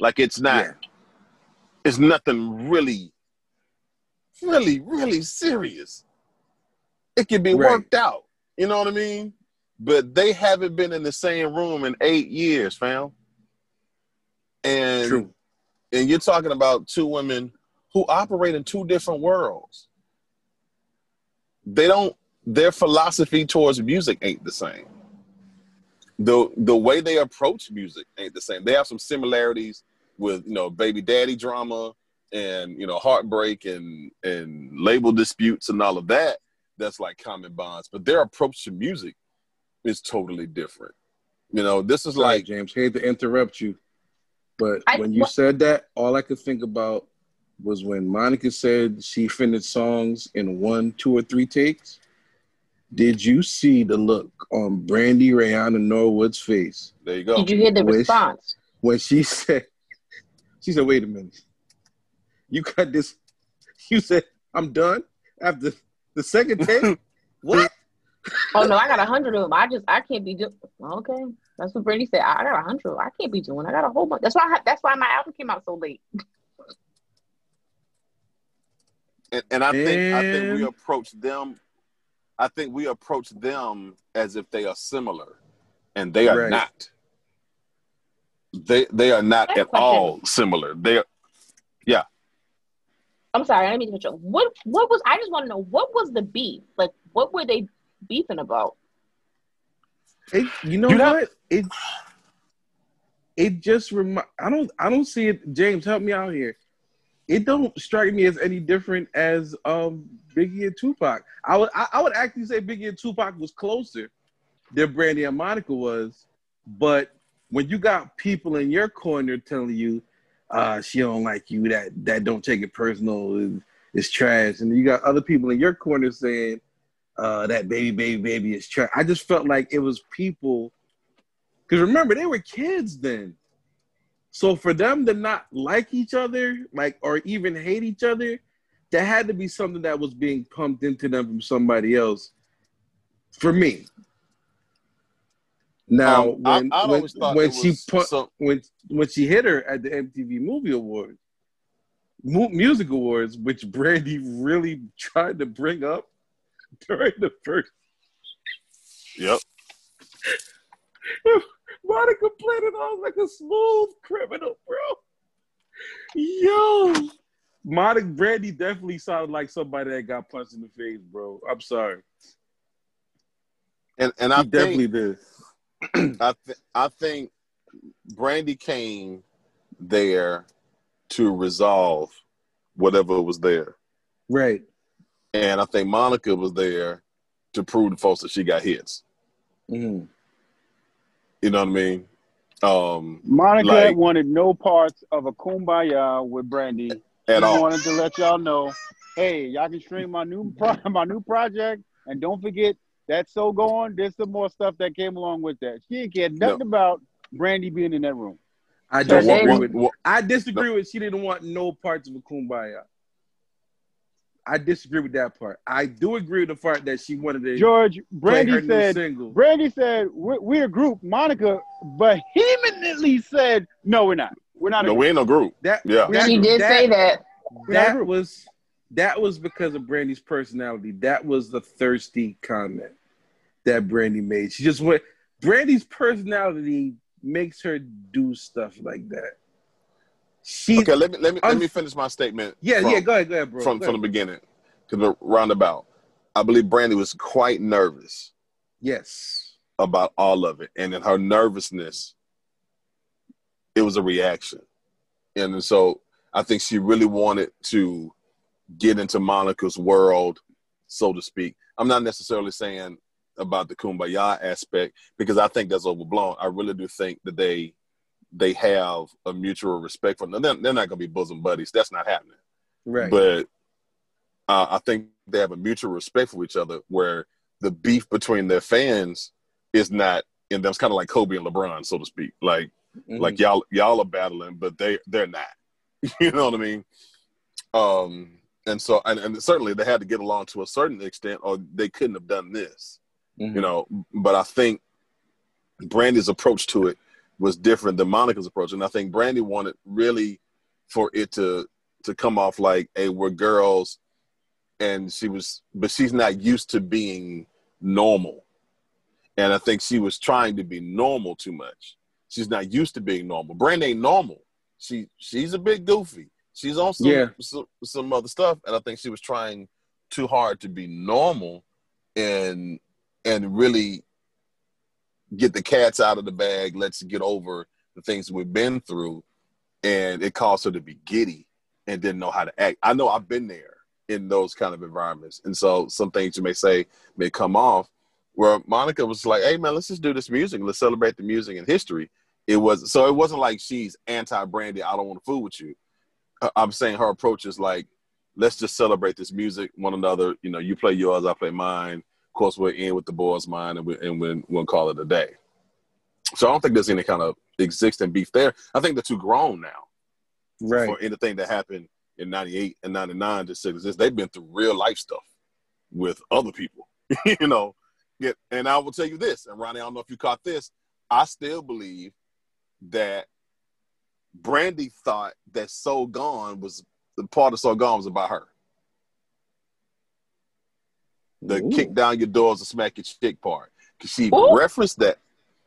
Like it's not. Yeah. It's nothing really, really, really serious. It can be Right. worked out. You know what I mean? But they haven't been in the same room in eight years, fam. And True. and you're talking about two women who operate in two different worlds. They don't their philosophy towards music ain't the same. The the way they approach music ain't the same. They have some similarities with, you know, baby daddy drama and, you know, heartbreak and and label disputes and all of that. That's like common bonds, but their approach to music is totally different. You know, this is Sorry, like James, hate to interrupt you, but I- when you what- said that, all I could think about was when Monica said she finished songs in one, two, or three takes. Did you see the look on Brandy Rayana Norwood's face there you go. Did you hear the Wish. response? when she said, "She said, wait a minute, you got this." You said, "I'm done after the second take." what? Oh no, I got a hundred of them. I just I can't be doing. Okay, that's what Brandy said. I got a hundred. I can't be doing. I got a whole bunch. That's why. I, that's why my album came out so late. and, and I think I think we approach them. I think we approach them as if they are similar, and they are Right. not. They they are not I at question. all similar. They are I'm sorry. I didn't mean to cut you. What What was? I just want to know what was the beef? Like, what were they beefing about? It, you know You know- what? It it just remi- I don't I don't see it. James, help me out here. It don't strike me as any different as um Biggie and Tupac. I would I, I would actually say Biggie and Tupac was closer than Brandy and Monica was, but when you got people in your corner telling you, uh, she don't like you, that that don't take it personal, is is trash, and you got other people in your corner saying, uh, that baby, baby, baby is trash. I just felt like it was people, because remember they were kids then, so for them to not like each other, like or even hate each other, there had to be something that was being pumped into them from somebody else. For me, now Um, when I'd when, when she put some- when when she hit her at the MTV Movie Awards, Mu- Music Awards, which Brandy really tried to bring up during the first. Yep. Monica played it off like a smooth criminal, bro. Yo, Monica Brandy definitely sounded like somebody that got punched in the face, bro. I'm sorry. And and I definitely did. I th- I think Brandy came there to resolve whatever was there, Right. and I think Monica was there to prove to folks that she got hits. Mhm. You know what I mean? Um, Monica Like- wanted no parts of a kumbaya with Brandy. at She all. wanted to let y'all know, hey, y'all can stream my new pro- my new project, and don't forget that's so going. There's some more stuff that came along with that. She didn't care nothing about Brandy being in that room. I Sure disagree did. with. What- I disagree with. She didn't want no parts of a kumbaya. I disagree with that part. I do agree with the part that she wanted to George, Brandy said, single. Brandy said, we're, we're a group. Monica vehemently said, no, we're not. We're not a no, group. we ain't no group. That, Yeah. that- She did that- say that. We're not a That was that was because of Brandy's personality. That was the thirsty comment that Brandy made. She just went. Brandy's personality makes her do stuff like that. She, Okay, let me let me let me finish my statement. yeah, from- yeah. Go ahead, go ahead, bro. from Go from the beginning to the roundabout. I believe Brandy was quite nervous Yes, about all of it, and in her nervousness, it was a reaction, and so I think she really wanted to get into Monica's world, so to speak. I'm not necessarily saying about the kumbaya aspect because I think that's overblown. I really do think that they they have a mutual respect for them. They're, they're not going to be bosom buddies. That's not happening. right. But uh, I think they have a mutual respect for each other where the beef between their fans is not in them. It's kind of like Kobe and LeBron, so to speak. Like Mhm. like y'all y'all are battling, but they they're not. you know what I mean? Um, and so and, and certainly they had to get along to a certain extent, or they couldn't have done this. Mhm. You know, but I think Brandy's approach to it was different than Monica's approach, and I think Brandy wanted really for it to to come off like, "Hey, we're girls," and she was, but she's not used to being normal, and I think she was trying to be normal too much. She's not used to being normal. Brandy ain't normal. She she's a bit goofy. She's on some Yeah. some, some other stuff, and I think she was trying too hard to be normal, and and really get the cats out of the bag. Let's get over the things we've been through. And it caused her to be giddy and didn't know how to act. I know I've been there in those kind of environments. And so some things you may say may come off where Monica was like, hey man, let's just do this music. Let's celebrate the music and history. It was so it wasn't like she's anti Brandy. I don't want to fool with you. I- I'm saying her approach is like, let's just celebrate this music, one another. You know, you play yours, I play mine. Of course, we're in with the boys' mind, and, we, and we, we'll call it a day. So I don't think there's any kind of existing beef there. I think they're too grown now right. for anything that happened in '98 and '99 to exist. They've been through real life stuff with other people, you know. Yeah, and I will tell you this, and Ronnie, I don't know if you caught this. I still believe that Brandy thought that "So Gone" was the part of "So Gone" was about her. the Ooh. kick down your doors and smack your chick part. Cause she Ooh. referenced that.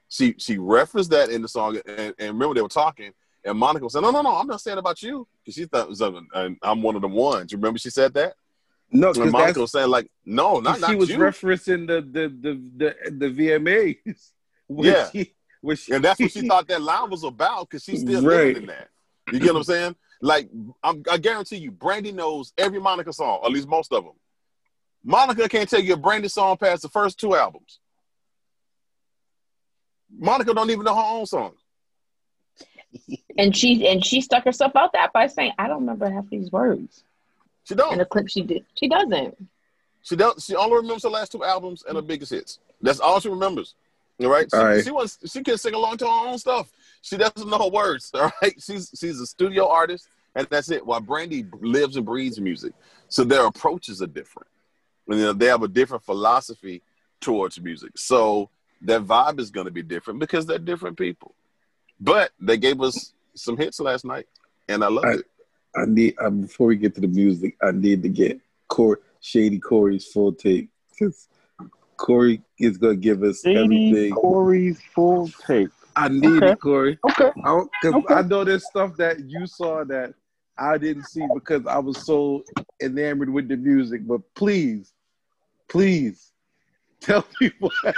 She she referenced that in the song, and, and remember they were talking, and Monica was saying, "No, no, no, I'm not saying about you," because she thought it was, and I'm one of the ones. You remember she said that, No, and because Monica was saying like, "No, not she not was you." referencing the the the the, the VMAs. Yeah. she, she- And that's what she thought that line was about because she's still Right. living in that. You get what I'm saying? Like, I'm, I guarantee you, Brandy knows every Monica song, at least most of them. Monica can't tell you a Brandy song past the first two albums. Monica don't even know her own song. And she and she stuck herself out that by saying, "I don't remember half these words." She In don't. In the clip she did, she doesn't. She don't. She only remembers her last two albums and her biggest hits. That's all she remembers. All right. She, right. she wants. She can sing along to her own stuff. She doesn't know her words. All right. She's she's a studio artist, and that's it. While Brandy lives and breathes music, so their approaches are different. And you know, they have a different philosophy towards music. So their vibe is going to be different because they're different people. But they gave us some hits last night, and I love it. I need uh, before we get to the music, I need to get Corey, Shady Corey's full take because Corey is gonna give us Shady everything. Corey's full take. I need Okay. it, Corey. Okay. Because Okay. I know there's stuff that you saw that I didn't see because I was so enamored with the music. But please, please tell me what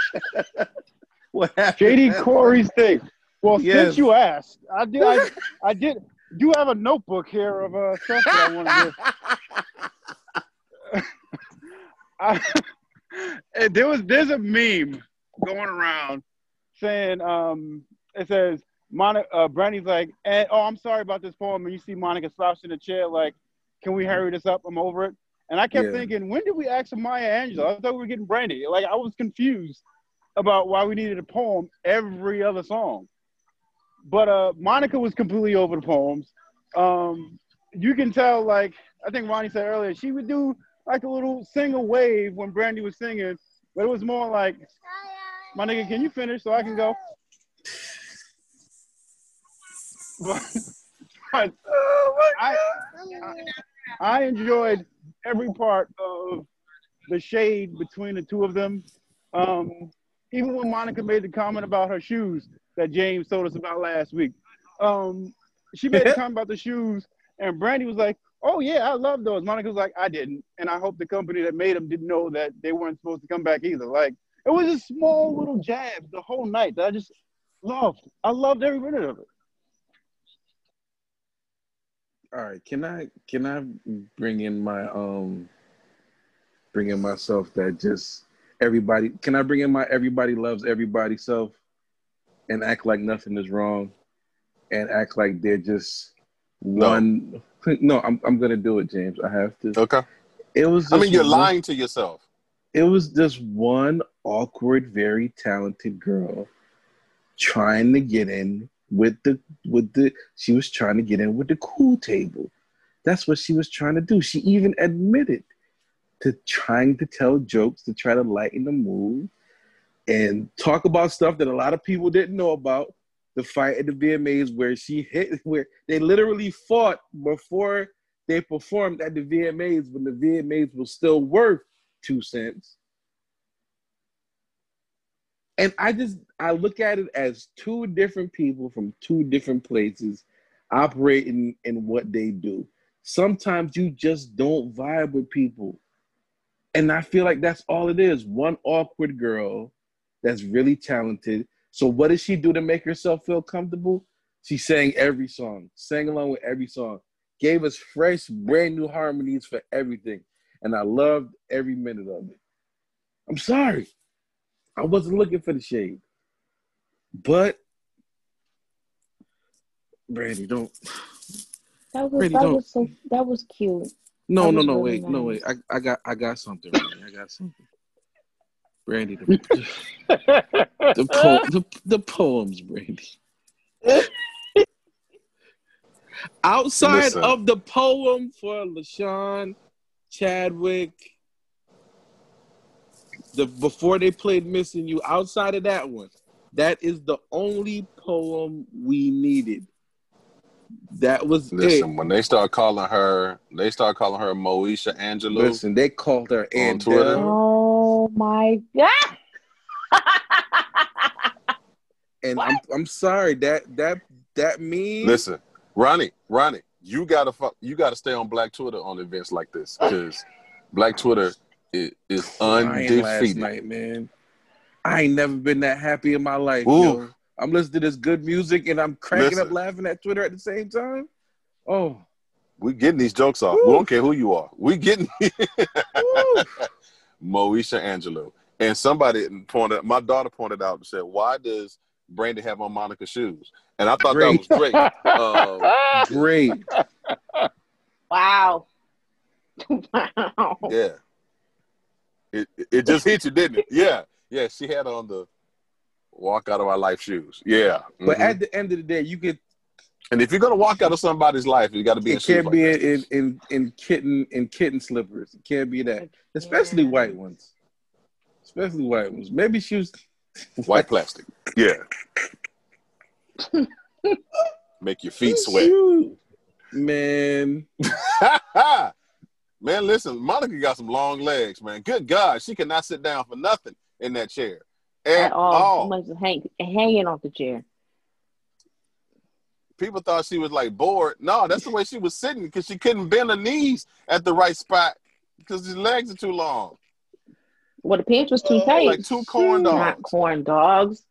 what happened. Shady Corey's thing. Well, Yes. since you asked, I did. I, I did. Do have a notebook here of uh, stuff that I want to. I, and there was there's a meme going around saying um it says Monica uh, Brandy's like oh I'm sorry about this poem and you see Monica slouched in the chair like can we hurry this up? I'm over it. And I kept Yeah. thinking when did we ask for Maya Angelou? I thought we were getting Brandy. Like I was confused about why we needed a poem every other song. But uh Monica was completely over the poems. Um you can tell like I think Ronnie said earlier she would do like a little sing a wave when Brandy was singing, but it was more like, my nigga, can you finish so I can go? But, but I, I, I enjoyed every part of the shade between the two of them. Um, even when Monica made the comment about her shoes that James told us about last week. Um, she made a comment about the shoes, and Brandy was like, "Oh yeah, I love those." Monica was like, "I didn't," and I hope the company that made them didn't know that they weren't supposed to come back either. Like it was just small little jabs the whole night that I just loved. I loved every minute of it. All right, can I can I bring in my um bring in myself that just everybody can I bring in my everybody loves everybody self and act like nothing is wrong and act like they're just No. one no, I'm I'm gonna do it, James. I have to. Okay. It was I mean, you're one- lying to yourself. it was just one awkward, very talented girl trying to get in with the with the she was trying to get in with the cool table. That's what she was trying to do. She even admitted to trying to tell jokes to try to lighten the mood and talk about stuff that a lot of people didn't know about. The fight at the VMAs where she hit where they literally fought before they performed at the VMAs when the VMAs was still worth two cents. And I just I look at it as two different people from two different places operating in what they do. Sometimes you just don't vibe with people. And I feel like that's all it is. One awkward girl that's really talented. So what does she do to make herself feel comfortable? She sang every song, sang along with every song, gave us fresh, brand new harmonies for everything. And I loved every minute of it. I'm sorry. I wasn't looking for the shade. But Brandy, don't That was Really that don't. was so that was cute. no That no no really wait, no wait. I, I got I got something, Brandy. I got something. Brandy, the, the, po- the, the poems, Brandy. Outside Listen. of the poem for LaShawn Chadwick, the before they played Missing You, outside of that one, that is the only poem we needed. That was Listen, it. when they start calling her, they start calling her Moesha Angelou. Listen, they called her On and Twitter. Oh Oh my god! and I'm I'm sorry that that that means Listen, Ronnie, Ronnie, you gotta fuck, you gotta stay on Black Twitter on events like this because Black Twitter is, is crying last undefeated. night, man. I ain't never been that happy in my life, Ooh. yo. I'm listening to this good music and I'm cracking up laughing at Twitter at the same time. Oh, we're getting these jokes off. We don't care who you are. We getting woo. Moesha Angelou. And somebody pointed my daughter pointed out and said, Why does Brandy have on Monica's shoes? And I thought Great. that was great. Uh, great. Wow. wow. yeah. It it just hit you, didn't it? Yeah. Yeah. She had on the walk out of my life shoes. Yeah. But Mhm. at the end of the day, you get and if you're gonna walk out of somebody's life, you gotta be in it shoes can't like be that. in, in in kitten in kitten slippers. It can't be that, especially Yeah. white ones. Especially white ones. Maybe she was white plastic. Yeah. Make your feet sweat. Shoot. Man, man, listen, Monica got some long legs, man. Good God, she cannot sit down for nothing in that chair at, At all. all. Hang, hanging off the chair. People thought she was like bored. No, that's the way she was sitting because she couldn't bend her knees at the right spot because his legs are too long, Well, the pants was too tight. like two corn dogs. Not dogs. corn dogs.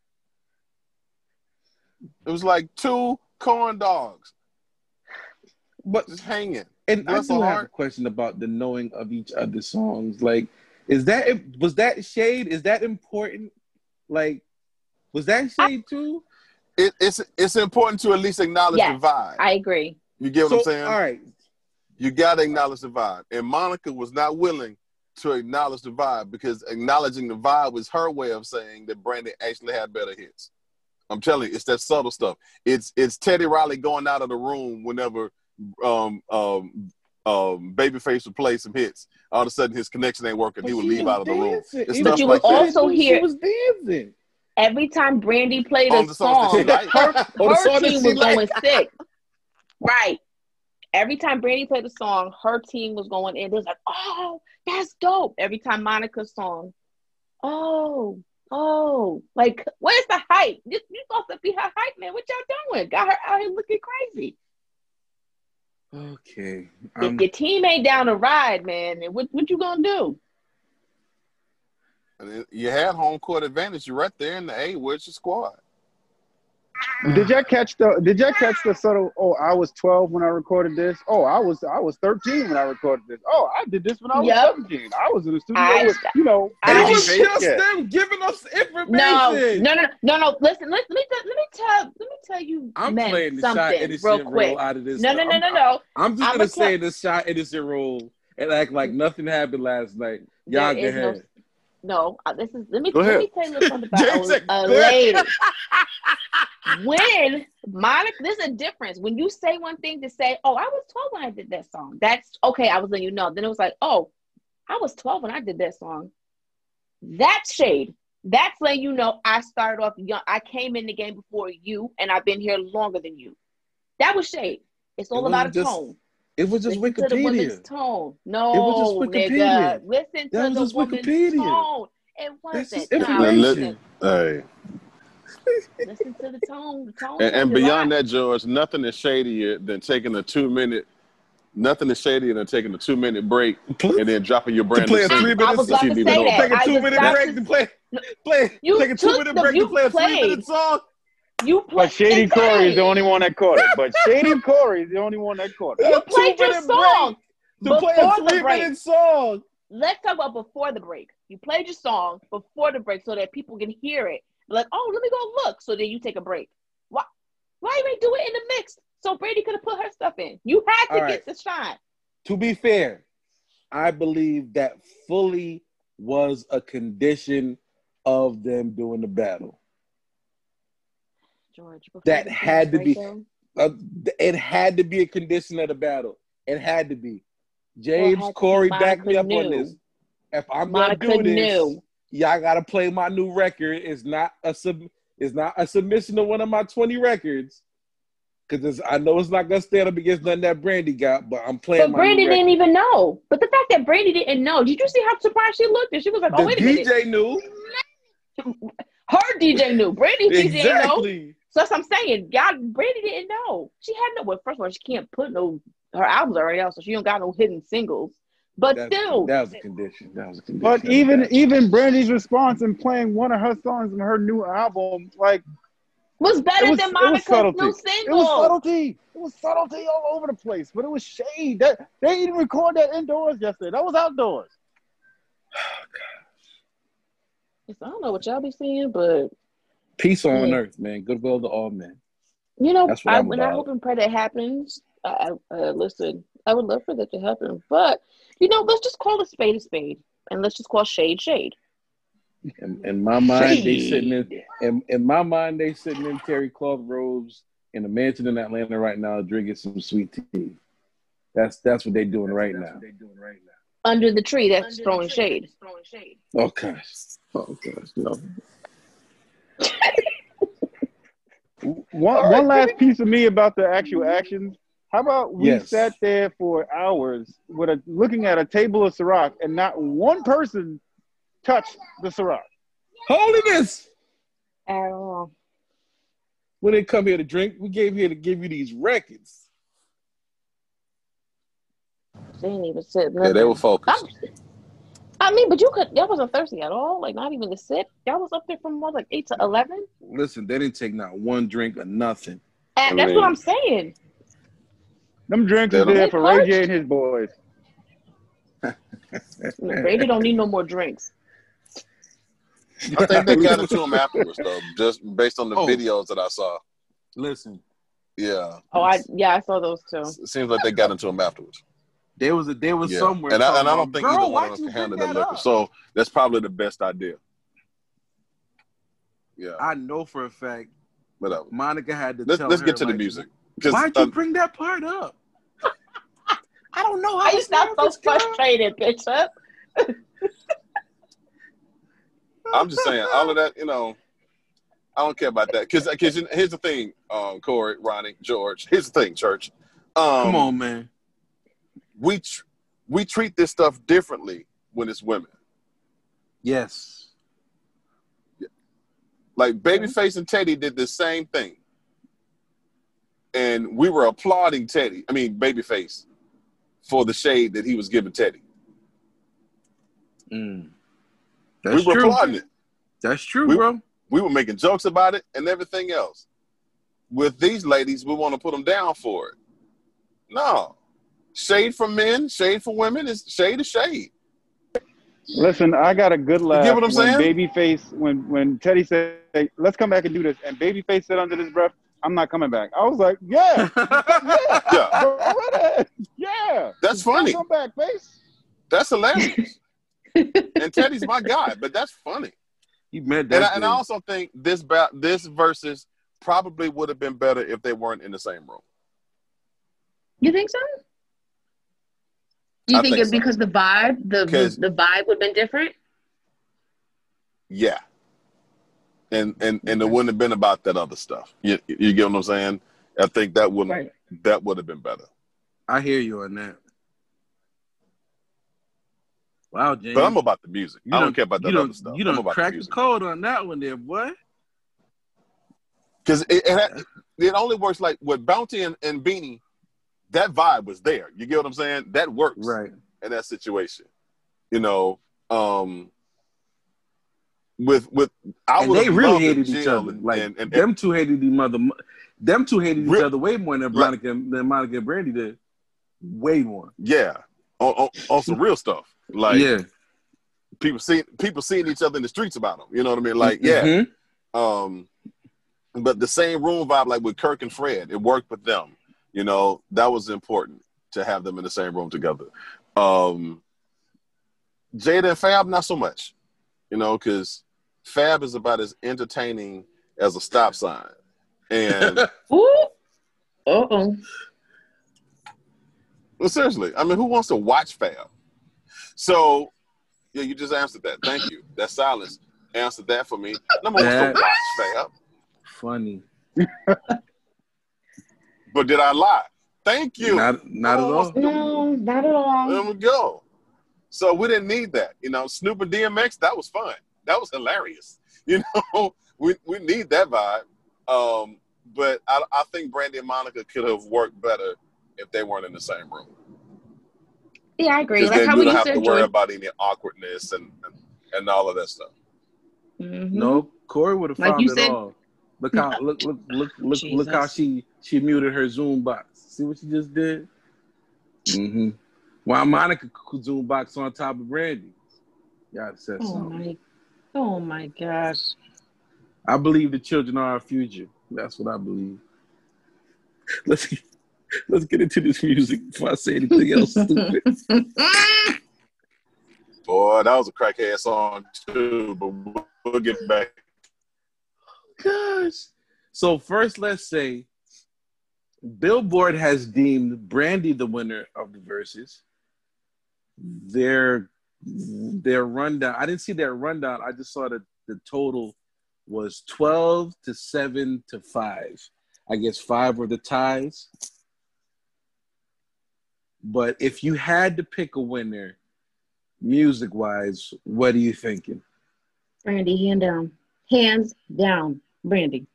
It was like two corn dogs but just hanging. and I Bless do have a question about the knowing of each other's songs. Like, is that was that shade? Is that important? Like, was that shade too? It, it's it's important to at least acknowledge Yes, the vibe. I agree. you get what So, I'm saying? all right, you got to acknowledge the vibe. And Monica was not willing to acknowledge the vibe because acknowledging the vibe was her way of saying that Brandon actually had better hits. I'm telling you, it's that subtle stuff. It's it's Teddy Riley going out of the room whenever um um um Babyface would play some hits. All of a sudden, his connection ain't working. he would leave out of the room. dancing. It's Even stuff you like would that. also she hear- was dancing. Every time Brandy played On a the song, she her, her song team she was going sick. Right. Every time Brandy played a song, her team was going in. It was like, oh, that's dope. Every time Monica's song, oh, oh, like, where's the hype? You, you supposed to be her hype man. What y'all doing? Got her out here looking crazy. Okay, if um, your team ain't down to ride, man, what, what you gonna do? And it- you had home court advantage. You're right there in the A. Where's your squad? Did y'all catch the? Did y'all catch the subtle? Oh, I was 12 when I recorded this. Oh, I was I was 13 when I recorded this. Oh, I did this when I was Yep. 17. I was in the studio I- with you know. I- it was just Yeah. them giving us information. No, no, no, no, no. Listen, let, let me tell, let me tell let me tell you I'm men playing the shot something innocent real quick. role out of this. No, no, no, no, no. I'm just I'ma say tell- the shot innocent role and act like nothing happened last night. Y'all There go is no- ahead. No, uh, this is let me let me tell you something about a, a lady. when Monica, there's a difference. When you say one thing to say, "Oh, I was 12 when I did that song," that's okay. I was letting you know. Then it was like, "Oh, I was 12 when I did that song." That's shade. That's letting you know I started off young. I came in the game before you, and I've been here longer than you. That was shade. It's all It about a just- tone. It was just Listen to the woman's Wikipedia. tone. No, It was just nigga. Wikipedia. Listen to That was the just woman's Wikipedia. tone. It wasn't. Nah, information. listen, Hey. listen to the tone. The tone. And, and beyond lot. that, George, nothing is shadier than taking a two minute. Nothing is shadier than taking a two minute break and then dropping your brand. to brand play new a single. three I minute was song. about to say that. Take a I two minute about break to- to play. Play. You take a two minute the- break to play a three minute song. You play, But Shady exactly. Corey is the only one that caught it. But Shady Corey is the only one that caught it. You A played your two-minute song To play a the three break. minute song. Let's talk about before the break. You played your song before the break so that people can hear it. Like, oh, let me go look. So then you take a break. Why? Why you ain't do it in the mix? So Brady could have put her stuff in. You had to All get right. the shine. To be fair, I believe that fully was a condition of them doing the battle. George, That had to be- Uh, it had to be a condition of the battle. It had to be. James Corey, back me up on this. If I'm Monica gonna do this, knew. y'all gotta play my new record. It's not a sub. It's not a submission to one of my 20 records. Cause I know it's not gonna stand up against nothing that Brandy got, but I'm playing But Brandy didn't even know. But the fact that Brandy didn't know, did you see how surprised she looked? And she was like, "Oh the wait a minute." DJ knew Her DJ knew. Brandy DJ didn't know. exactly. So that's what I'm saying. God, Brandy didn't know. She had no. Well, first of all, she can't put no. Her albums already out, so she don't got no hidden singles. But That's- still, that was a condition. That was a condition. But even the even Brandy's response in playing one of her songs in her new album, like Was better was- than Monica's subtlety. new It was subtlety. It was subtlety all over the place, but it was shade. That they didn't record that indoors yesterday. That was outdoors. I don't know what y'all be seeing, but Peace on Yeah. earth, man. Goodwill to all men. you know, That's what I, I'm when I hope and pray that happens, I, I uh, listen. I would love for that to happen, but you know, let's just call a spade a spade, and let's just call shade shade. In, in my mind, they sitting in, in in my mind they sitting in terry cloth robes in a mansion in Atlanta right now, drinking some sweet tea. That's that's what they're doing right now. under the tree that's throwing shade. throwing Oh gosh, oh gosh, no. One one last piece of me about the actual actions. How about we Yes. sat there for hours with a looking at a table of Ciroc and not one person touched the Ciroc. Holiness. At all. We didn't come here to drink. We came here to give you these records. They didn't even sit. Yeah, they were focused. I'm- I mean, but you could. Y'all wasn't thirsty at all. Like not even to sit. Y'all was up there from what, like eight to eleven. Listen, they didn't take not one drink or nothing. And that's mean- what I'm saying. Them drinks They is there for Ray J and his boys. Brady don't need no more drinks. I think they got into him afterwards, though, just based on the Oh. videos that I saw. Listen, Yeah, Oh, I yeah, I saw those too. it seems like they got into him afterwards. There was a there was Yeah, somewhere. and I, and I don't think about, either "Girl, one why'd of them can handle that that liquor. up?" So that's probably the best idea. Yeah, I know for a fact whatever. Monica had to Let's tell let's her, get to the music Why'd you uh, bring that part up? I don't know how Why you this sound so narrative's going. frustrated, bitch? Up. I'm just saying all of that. You know, I don't care about that because because here's the thing, um, Corey, Ronnie, George. Here's the thing, church. Um, Come on, man. We tr- we treat this stuff differently when it's women. Yes. Like Babyface and Teddy did the same thing. And we were applauding Teddy, I mean Babyface, for the shade that he was giving Teddy. Mm. we That's were true. applauding it. That's true, We- bro. We were making jokes about it and everything else. With these ladies, we want to put them down for it. No. Shade for men, shade for women is shade is shade. Listen, I got a good laugh get what I'm when saying? Babyface when when Teddy said, hey, "Let's come back and do this," and Babyface said under his breath, "I'm not coming back." I was like, "Yeah, yeah, Yeah. go yeah." That's funny. Come back, face. That's hilarious. and Teddy's my guy, but that's funny. he meant that. And I, and I also think this ba- this Verzuz probably would have been better if they weren't in the same room. You think so? Do you I think, think it so. because the vibe, the 'Cause- the vibe would have been different? Yeah. And and and it wouldn't have been about that other stuff. You you get what I'm saying? I think that wouldn't Right. that would have been better. I hear you on that. Wow, James. But I'm about the music. you I don't done- care about that other stuff. You I'm don't about crack the the code on that one there, boy. Because it, it, it only works like with Bounty and, and Beenie, that vibe was there. You get what I'm saying? That works Right. in that situation. You know, um with with I and they really hated each other. and- Like and- and- them two hated each other. Them two hated each other way more than Like- Monica than Monica and Brandy did. Way more. yeah, on, on, on some real stuff. Like yeah. people see people seeing each other in the streets about them. You know what I mean? Like yeah. Mhm. Um, but the same room vibe, like with Kirk and Fred, it worked with them. You know, that was important to have them in the same room together. Um, Jada and Fab, not so much. You know, because Fab is about as entertaining as a stop sign, and Ooh. Uh oh. well, seriously, I mean, who wants to watch Fab? So, yeah, you just answered that. Thank you. That silence answered that for me. No one wants to watch Fab. Funny. But did I lie? Thank you. Not not at all. No, not at all. There we go. So we didn't need that. You know, Snoop and DMX, that was fun. That was hilarious. You know, we, we need that vibe. Um, but I, I think Brandy and Monica could have worked better if they weren't in the same room. Yeah, I agree. Because Like then how you we don't used have to to worry about any awkwardness and, and, and all of that stuff. Mhm. No, Corey would have Like found you it said- all. Look how look look look look look how she she muted her Zoom box. See what she just did? Mm-hmm. While Monica Zoom box on top of Brandy. Y'all said Oh something. my, oh my gosh. I believe the children are our future. That's what I believe. Let's get, let's get into this music before I say anything else stupid. Boy, that was a crackhead song too, but we'll- we'll get back. Gosh. So first, let's say Billboard has deemed Brandy the winner of the Verzuz. Their their rundown. I didn't see their rundown. I just saw that the total was twelve to seven to five. I guess five were the ties. But if you had to pick a winner, music wise, what are you thinking? Brandy, hand down. Hands down. Brandy.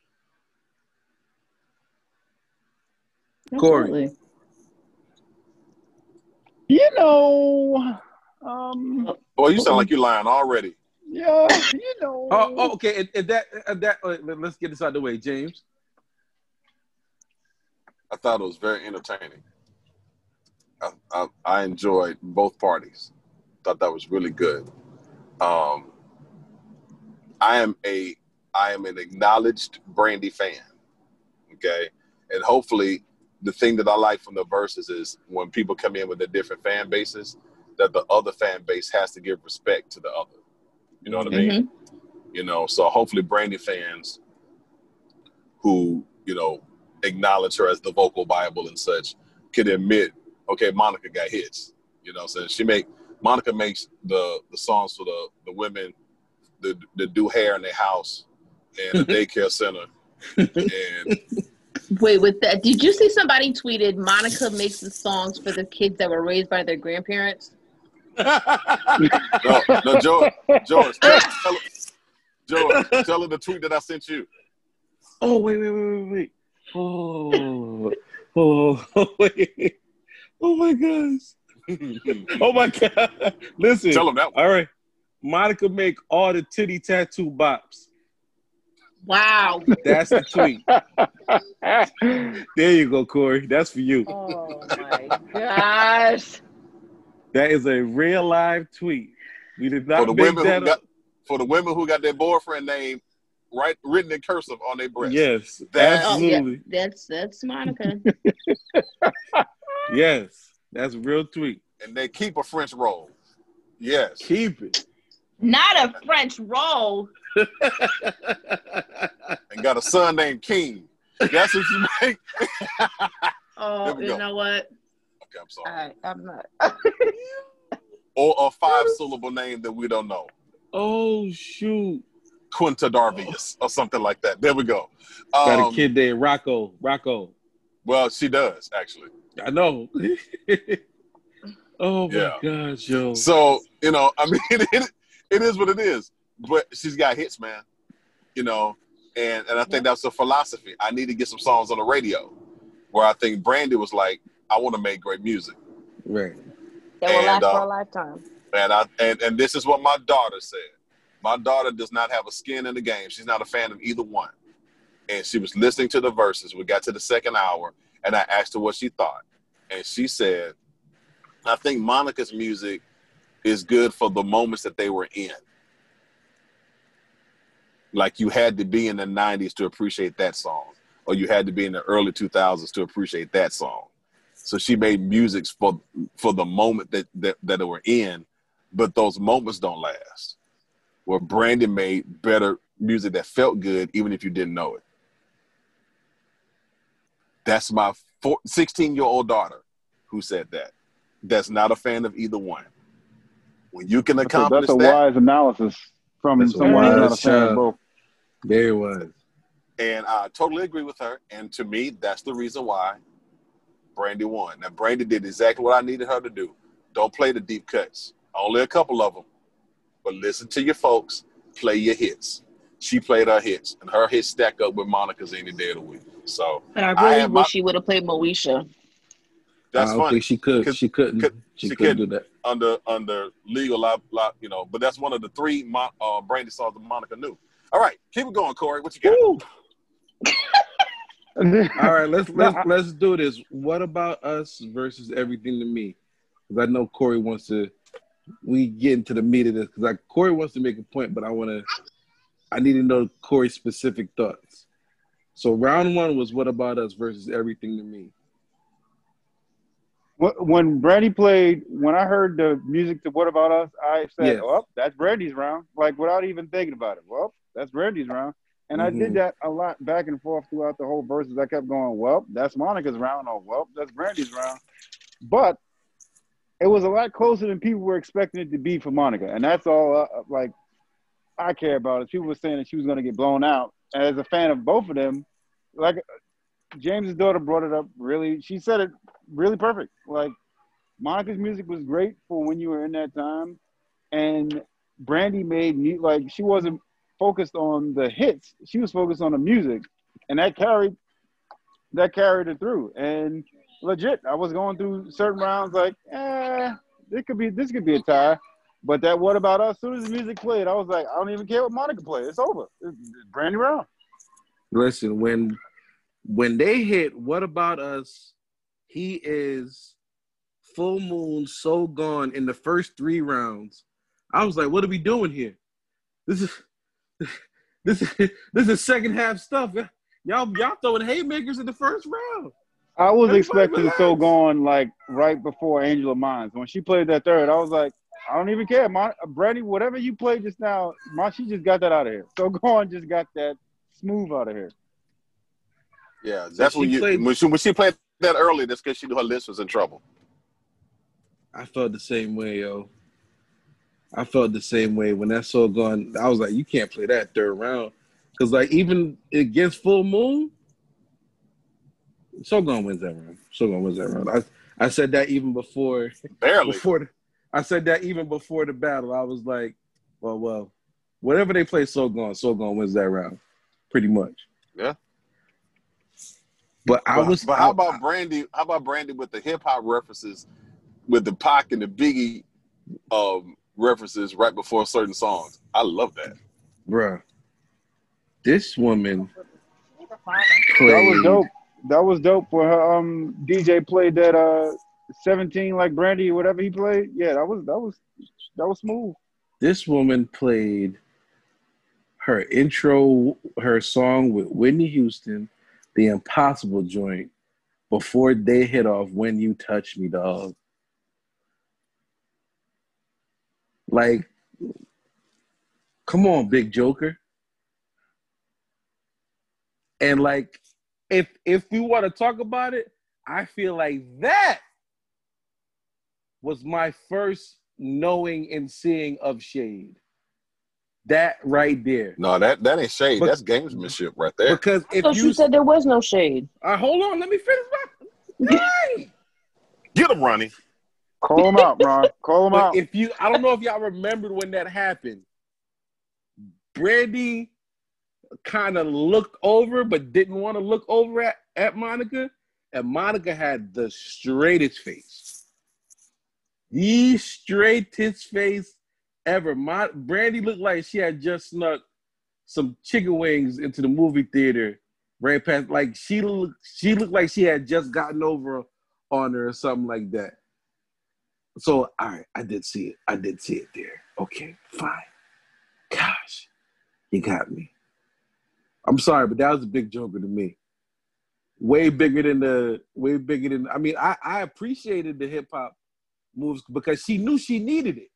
Corey. Absolutely. You know, um, Boy, you sound like you're lying already. yeah, you know. Oh, oh, okay. And, and that, and that. uh, let- let's get this out of the way, James. I thought it was very entertaining. I, I, I enjoyed both parties. Thought that was really good. Um, I am a I am an acknowledged Brandy fan. Okay, and hopefully the thing that I like from the Verzuz is when people come in with their different fan bases, that the other fan base has to give respect to the other. You know what I mean? Mm-hmm. you know so hopefully brandy fans who you know acknowledge her as the vocal bible and such can admit okay monica got hits you know so she make monica makes the the songs for the the women that, that do hair in their house and the daycare center and Wait, with that, did you see somebody tweeted Monica makes the songs for the kids that were raised by their grandparents? no, no george george tell, tell, george tell her the tweet that i sent you Oh wait, wait, wait, wait, wait. Oh, oh, oh, wait. Oh my gosh. Oh my god. Listen. tell him that one. All right. Monica make all the titty tattoo bops. Wow. That's the tweet. there you go, Corey. That's for you. Oh my gosh. That is a real live tweet. We did not for the make women that who got for the women who got their boyfriend name right written in cursive on their breast. Yes, That- Oh, yeah. absolutely. That's that's Monica. Yes, that's a real tweet. And they keep a French roll. Yes. Keep it. Not a French roll. And got a son named King. That's what you make. Oh, you go. know what? Okay, I'm sorry. right, I'm not. Or a five syllable name that we don't know. oh shoot! Quinta Darvius or something like that. There we go. Got Um, a kid named Rocco. Rocco. Well, she does actually. I know. oh my Yeah. gosh, yo. So you know, I mean, it, it is what it is. But she's got hits, man. You know, and and I think that's a philosophy. I need to get some songs on the radio. Where I think Brandy was like, I want to make great music, right. That will And, last for uh, a lifetime. and I and and this is what my daughter said. My daughter does not have a skin in the game. She's not a fan of either one. And she was listening to the Verzuz. We got to the second hour, and I asked her what she thought, and she said, "I think Monica's music is good for the moments that they were in." like you had to be in the 90s to appreciate that song or you had to be in the early 2000s to appreciate that song. So she made music for for the moment that that, that they were in but those moments don't last. Where Brandy made better music that felt good even if you didn't know it. That's my 16 year old daughter who said that. That's not a fan of either one when you can That's a, that's a that wise analysis from That's a someone who's not a wise fan of both. There it was. And I totally agree with her. And to me, that's the reason why Brandy won. Now, Brandy did exactly what I needed her to do. Don't play the deep cuts. Only a couple of them. But listen to your folks. Play your hits. She played her hits, and her hits stack up with Monica's any day of the week. So But I I really am wish my- she would have played Moesha. That's I don't funny. think she could. Could- she couldn't. could- she, she couldn't couldn't. do that. under under legal law, law, you know. But that's one of the three Mon- uh, Brandy songs that Monica knew. All right, keep it going, Corey. What you got? All right, let's let's let's do this. What about us versus everything to me? Because I know Corey wants to. We get into the meat of this because like Corey wants to make a point, but I want to. I need to know Corey's specific thoughts. So round one was what about us versus everything to me. Wh- When Brandy played, when I heard the music to "What About Us," I said, Yes. "Oh, that's Brandy's round." Like without even thinking about it. Well, that's Brandy's round, and I Mhm. did that a lot back and forth throughout the whole Verzuz. I kept going, "Well, that's Monica's round," or "Well, that's Brandy's round," but it was a lot closer than people were expecting it to be for Monica, and that's all. Uh, like I care about it. People were saying that she was going to get blown out. And as a fan of both of them, like James's daughter brought it up. Really, she said it really perfect. Like Monica's music was great for when you were in that time, and Brandy made me like she wasn't focused on the hits. She was focused on the music, and that carried that carried it through. And legit, I was going through certain rounds like, eh, it could be this could be a tie. But that what about us? As soon as the music played, I was like, I don't even care what Monica played. It's over. It's, it's Brandy round. Listen, when when they hit what about us, he is full moon so gone in the first three rounds. I was like, what are we doing here? This is this is this is second half stuff. Y'all y'all throwing haymakers in the first round. I was Everybody expecting relax. So Gone like right before Angel of Mines. When she played that third, I was like, I don't even care. Mon- Brandy, whatever you played just now, Mon- she just got that out of here. So Gone just got that smooth out of here. Yeah, that's when you played- when she when she played that early. That's because she knew her list was in trouble. I felt the same way, yo. I felt the same way when that So Gone. I was like, you can't play that third round. Cause like even against full moon, So Gone wins that round. So Gone wins that round. I, I said that even before Barely. before the, I said that even before the battle. I was like, well, well, whatever they play So Gone, Shogun wins that round, pretty much. Yeah. But I was. but how about Brandy? How about Brandy with the hip hop references, with the Pac and the Biggie um, references right before certain songs? I love that. bruh? This woman That was dope. That was dope for her. Um, DJ played that uh, seventeen like Brandy, whatever he played. Yeah, that was that was that was smooth. this woman played her intro, her song with Whitney Houston, the Impossible joint, before they hit off When You Touch Me, dog. Like, come on, big Joker. And like, if if we want to talk about it, I feel like that was my first knowing and seeing of Shade. That right there. No, that that ain't shade. But- That's gamesmanship right there. Because if thought you you said there was no shade. uh, hold on, let me finish my right. Get him, Ronnie. Call him out, Ron. Call him But out. if you, I don't know if y'all remembered when that happened. Brandy kind of looked over, but didn't want to look over at, at Monica, and Monica had the straightest face. The straightest face ever. My, Brandy looked like she had just snuck some chicken wings into the movie theater right past. Like she looked, she looked like she had just gotten over on her or something like that. So, all right, I did see it. I did see it there. Okay, fine. Gosh, you got me. I'm sorry, but that was a big joker to me. Way bigger than the, way bigger than. I mean, I I appreciated the hip hop moves because she knew she needed it.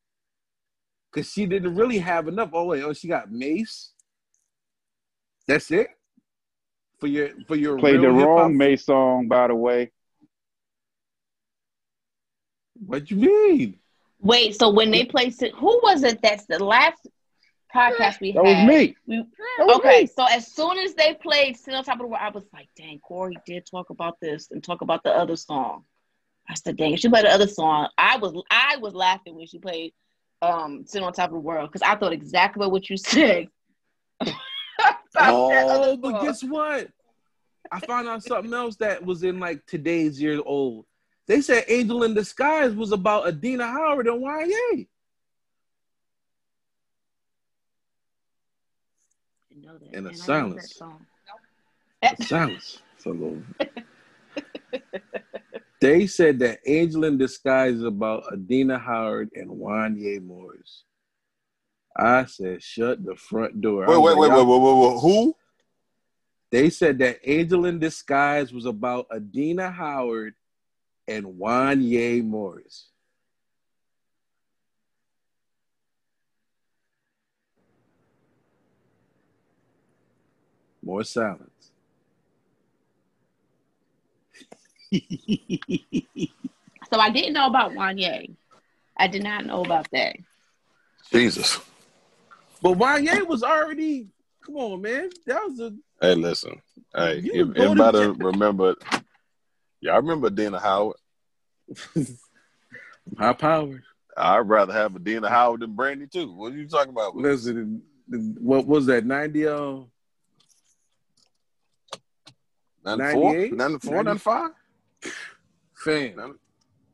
Because she didn't really have enough. Oh wait, oh she got Mase. That's it. For your for your Played the real hip-hop- wrong May song, by the way. What you mean? Wait, so when they placed it, who was it? That's the last podcast we That had. was me. We- That was okay, me. so as soon as they played "Sit on Top of the World," I was like, "Dang, Corey did talk about this and talk about the other song." I said, "Dang, she played the other song." I was I was laughing when she played um, "Sit on Top of the World" because I thought exactly what you said. Oh, but song. guess what? I found out something else that was in like today's year old. They said Angel in Disguise was about Adina Howard and YA. Didn't know that. And a Man, I silence. that song. Silence. So little. they said that Angel in Disguise is about Adina Howard and Wanya Morris. I said, shut the front door. Wait, wait, like, wait, wait, wait, wait, wait. Who? They said that Angel in Disguise was about Adina Howard and Wanya Morris. More silence. So I didn't know about Wanya. I did not know about that. Jesus. But Wanya was already. Come on, man. That was a. Hey, listen. Hey, You if anybody to- remember? Yeah, I remember Dina Howard. High powered. I'd rather have a Dina Howard than Brandy too. What are you talking about? Listen, what was that? 90 uh, 94? 98? 94, 95? Fan.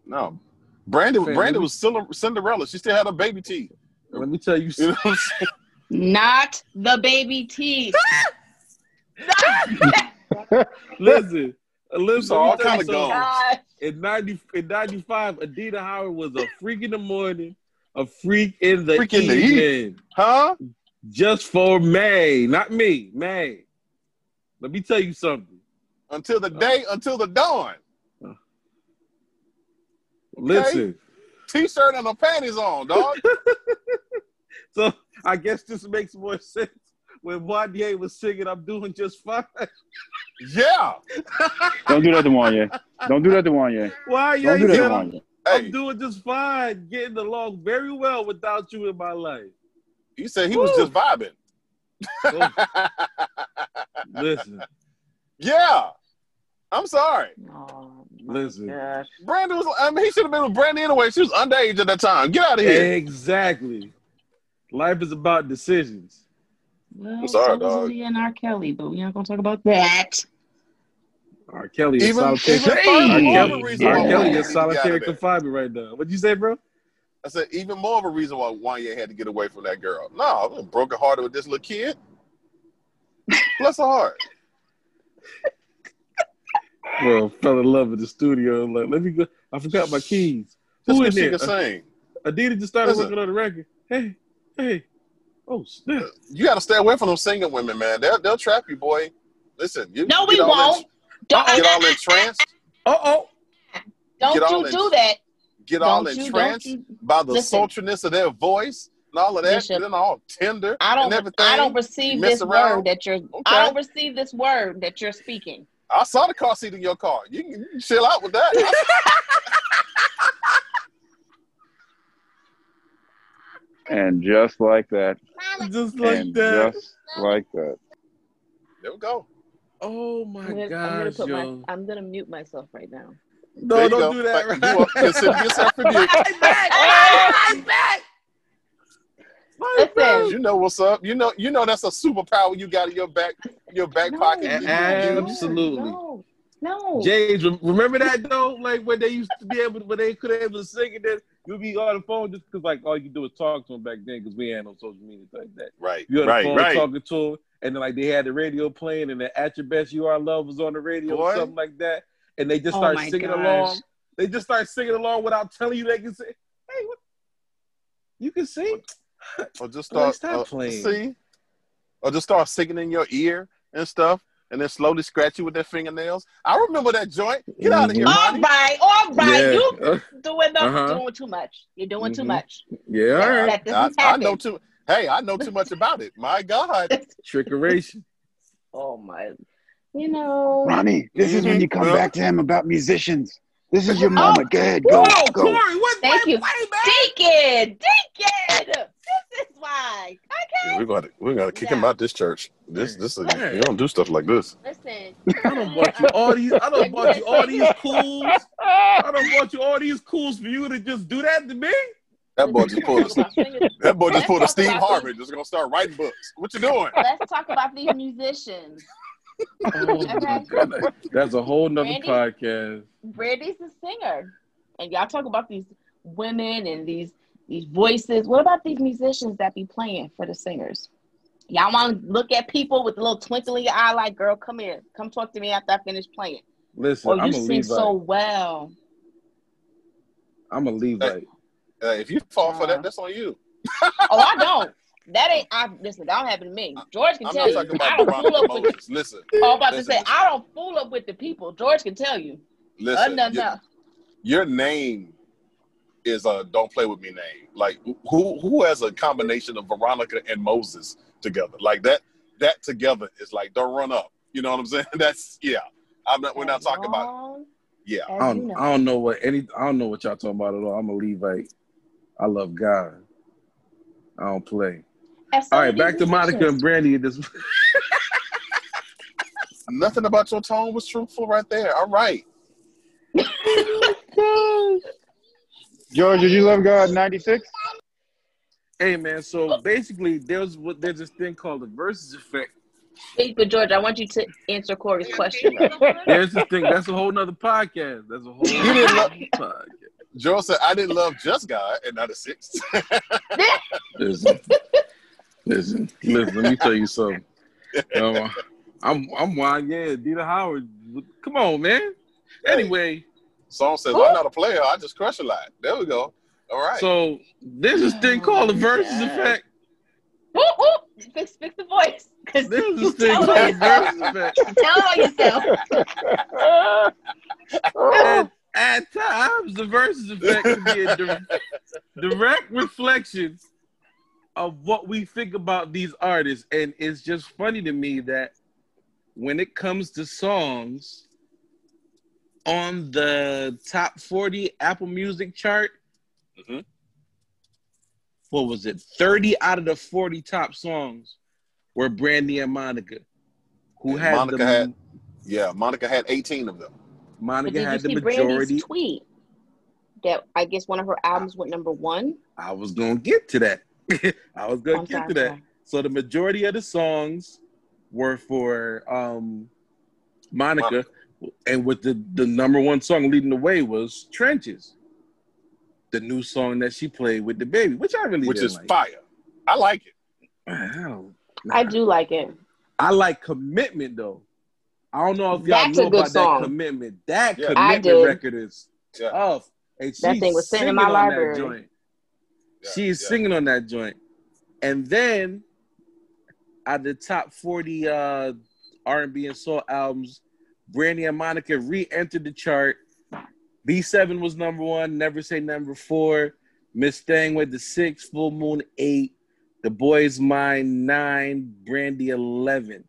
No. Brandy, Fam, Brandy let me- was still Cinderella. She still had her baby teeth. Let me tell you You know something. what I'm? Not the baby teeth. Listen. Listen, all let me tell kind of something. gone. In 90, in 95, Adina Howard was a freak in the morning, a freak in the Freak in the evening. Huh? just for May, not me, May. Let me tell you something. Until the day, until the dawn. Listen, T-shirt and her panties on, dog. so I guess this makes more sense when Wanya was singing "I'm doing just fine." yeah. Don't do that to Wanya. Don't do that to Wanya. Why Don't do that to said, I'm, Wanya. I'm doing just fine, getting along very well without you in my life. you said he was just vibing. So, listen, yeah. I'm sorry. My Listen. gosh. Brandy was, I mean, he should have been with Brandy anyway. She was underage at that time. Get out of here. exactly. Life is about decisions. Well, I'm sorry, so was dog. And R. Kelly, but we aren't gonna talk about that. R. Kelly is Even, solitary. even R. more Kelly, R. Kelly is needed to get out solitary confinement right now. What'd you say, bro? I said, even more of a reason why Wanya had to get away from that girl. No, I was broken hearted with this little kid. Bless her heart. Bro, fell in love with the studio. Like, let me go. I forgot my keys. Just Who in she there? can sing. Adidas just started Listen. working on the record. Hey, hey. Oh, snap. You got to stay away from them singing women, man. They'll, they'll trap you, boy. Listen, you No, we get won't. Don't, get all entranced. Uh oh. don't you in- do that. Get all Don't you, entranced you. by the Listen. sultriness of their voice and all of that. Bishop, Then all tender I don't. and everything. I don't receive this around. word that you're. Okay. I don't receive this word that you're speaking. I saw the car seat in your car. You can, you can chill out with that. And just like that. Just like and that. just like that. there we go. Oh my I'm gonna, I'm gonna gosh, put my. I'm gonna mute myself right now. No, don't go. do that. Like, Right? you are- consider yourself rebuked. I'm back. I'm back. My Listen. You know what's up. You know, you know that's a superpower you got in your back, your back No, pocket. A- that you can use. Absolutely. No, no. James, remember that though? Like when they used to be able, to, when they could able to sing, and then you'd be on the phone just because like all you do is talk to them back then because we had no social media like that. Right, You on the phone right. talking to them, and then like they had the radio playing, and then at your best you are love was on the radio Boy. or something like that, and they just Oh start my singing gosh. along. They just start singing along without telling you they can sing. Hey, what? You can sing. Or just start stop uh, playing. See, or just start singing in your ear and stuff, and then slowly scratch you with their fingernails. I remember that joint. Get out of here, Mhm. All Monty. right, all right. Yeah. You Uh, doing the, Uh-huh. doing too much. You're doing too Mhm. much. yeah, all right. That this I, is I know too. Hey, I know too much about it. My God. Trickeration. Oh my. You know. Ronnie, this is when you come back to him about musicians. This is your moment. Go ahead. Go. Whoa, go. Corey, what? Thank wait, you. Wait, man. Deacon, Deacon. This. Okay. we got to we got to kick him Yeah. out this church. This this is, Yeah. you don't do stuff like this. Listen. I don't want you all these. I don't want you all these cools. I don't want you all these cools for you to just do that to me. That boy just pulled a, that boy just pulled a talk Steve Harvey. Just gonna start writing books. What you doing? Let's talk about these musicians. Oh my That's a whole nother Randy? podcast. Brandy's a singer, and y'all talk about these women and these these voices. What about these musicians that be playing for the singers? Y'all want to look at people with a little twinkle in your eye, like, girl, come here, come talk to me after I finish playing. Listen, Or I'm you a sing Levite. so well. I'm a Levite. Uh, if you fall for Uh. that, that's on you. Oh, I don't. That ain't. I listen. That don't happen to me. George can I'm tell not you. talking I about don't fool Veronica up with. Moses. Listen, Oh, I'm about to say listen. I don't fool up with the people. George can tell you. Other listen. than your, that, your name is a "Don't Play with Me" name. Like who who has a combination of Veronica and Moses together? Like that that together is like don't run up. You know what I'm saying? That's yeah. I'm not. We're not as talking about long yeah. I don't, know. I don't know what any. I don't know what y'all talking about at all. I'm a Levite. I love God. I don't play. All right, back to Monica and Brandy. This Nothing about your tone was truthful right there. All right. George, did you love God '96? hey man. So basically, there's what there's this thing called the Verzuz effect. Wait, but George, I want you to answer Corey's question. There's this thing. That's a whole nother podcast. That's a whole didn't love- nother podcast. Joe said I didn't love just God and not a six. Listen, listen, listen. Let me tell you something. Um, I'm I'm wine. Yeah, Dita Howard. Come on, man. Anyway, Song says I'm not a player. I just crush a lot. There we go. All right. so there's this thing called the Verzuz Yes. effect. whoop, whoop. Fix, fix the voice. Because There's this tell thing called on the Verzuz effect. Tell it on yourself. And at times, the Verzuz effect can be a di- direct reflection of what we think about these artists. And it's just funny to me that when it comes to songs on the top 40 Apple Music chart, Mhm. what was it? 30 out of the 40 top songs were Brandy and Monica, who And had Monica the had- yeah, Monica had 18 of them. Monica had the majority. Brandy's tweet? That I guess one of her albums went number one. I was gonna get to that. I was gonna I'm get sorry, to that. sorry. So the majority of the songs were for um, Monica, and with the the number one song leading the way was Trenches, the new song that she played with the baby, which I really which didn't is like. fire. I like it. I don't- I do like it. I like commitment though. I don't know if y'all That's know about song. that commitment. That Yeah. Commitment record is Yeah. tough. And That thing was sitting in singing my on library. That joint. Yeah, She's yeah. singing on that joint. And then at the top 40 uh R&B and soul albums, Brandy and Monica re-entered the chart. B7 was number one, Never Say Number Four, Miss Thing with the six, Full Moon eight, The Boy Is Mine nine, Brandy 11.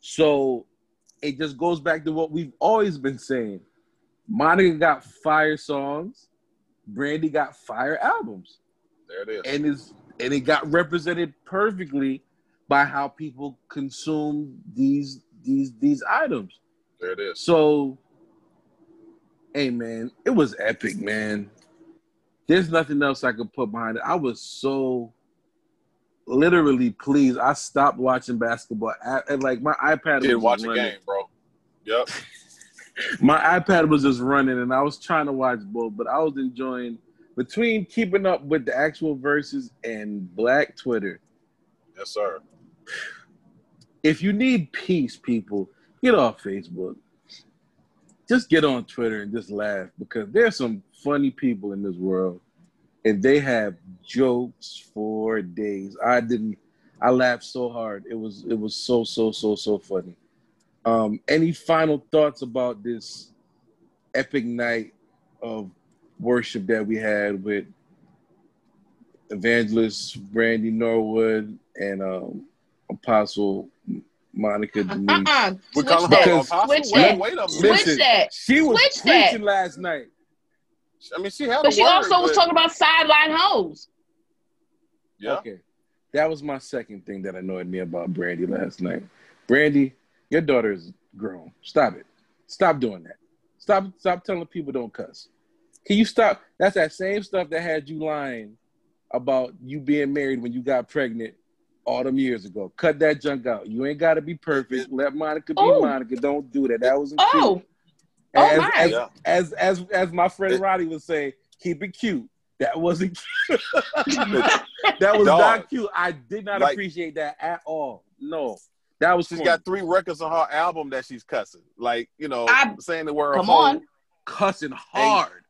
So it just goes back to what we've always been saying. Monica got fire songs, Brandy got fire albums There it is. and is and it got represented perfectly by how people consume these these these items. There it is. So, hey man, it was epic, man. There's nothing else I could put behind it. I was so literally pleased. I stopped watching basketball. I, and like my iPad was watch just a game, bro. Yep. My iPad was just running, and I was trying to watch both, but I was enjoying between keeping up with the actual Verzuz and Black Twitter. Yes, sir. if you need peace, people, get off Facebook. Just get on Twitter and just laugh because there's some funny people in this world and they have jokes for days. I didn't I laughed so hard. It was it was so so so so funny. Um any final thoughts about this epic night of worship that we had with evangelist Brandy Norwood and um Apostle Monica uh-uh. Denise. Uh-uh. We Switch call her that. Apostle. Switch Wait, that. wait a minute. Switch that. She was Switch that. preaching last night. I mean, she had But a she word, also was talking about sideline hoes. Yeah. Okay. That was my second thing that annoyed me about Brandy last night. Brandy, your daughter is grown. Stop it. Stop doing that. Stop stop telling people don't cuss. Can you stop? That's that same stuff that had you lying about you being married when you got pregnant all them years ago. Cut that junk out. You ain't gotta be perfect. Let Monica be Oh. Monica. Don't do that. That wasn't Oh, cute. oh as, my. as, Yeah. as as as my friend Roddy would say, keep it cute. That wasn't cute. that was Dog. not cute. I did not Like- appreciate that at all. No, that was She's funny. got three records on her album that she's cussing, like you know, I- saying the word. Come on. cussing hard.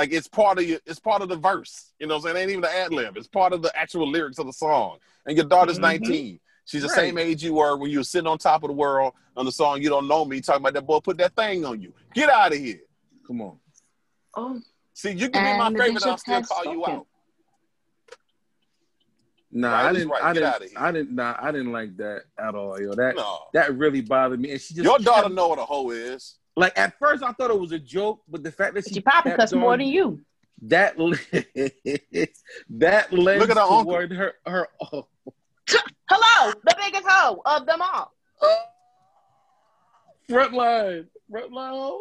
Like it's part of your, it's part of the verse. You know, what I'm saying it ain't even the ad lib. It's part of the actual lyrics of the song. And your daughter's Mhm. 19. She's the Right. same age you were when you were sitting on top of the world on the song "You Don't Know Me," talking about that boy put that thing on you. Get out of here. Come on. Oh, See, you can be my favorite, I'll bishop still has call you out. Nah, I didn't. right. I didn't. I didn't. Nah, I didn't like that at all. Yo, that No, that really bothered me. And she just your daughter kept- know what a hoe is. Like at first I thought it was a joke, but the fact that she she probably kept cuss more than you. that that lends Look at her uncle. toward her her oh, Hello, the biggest hoe of them all. front line front line.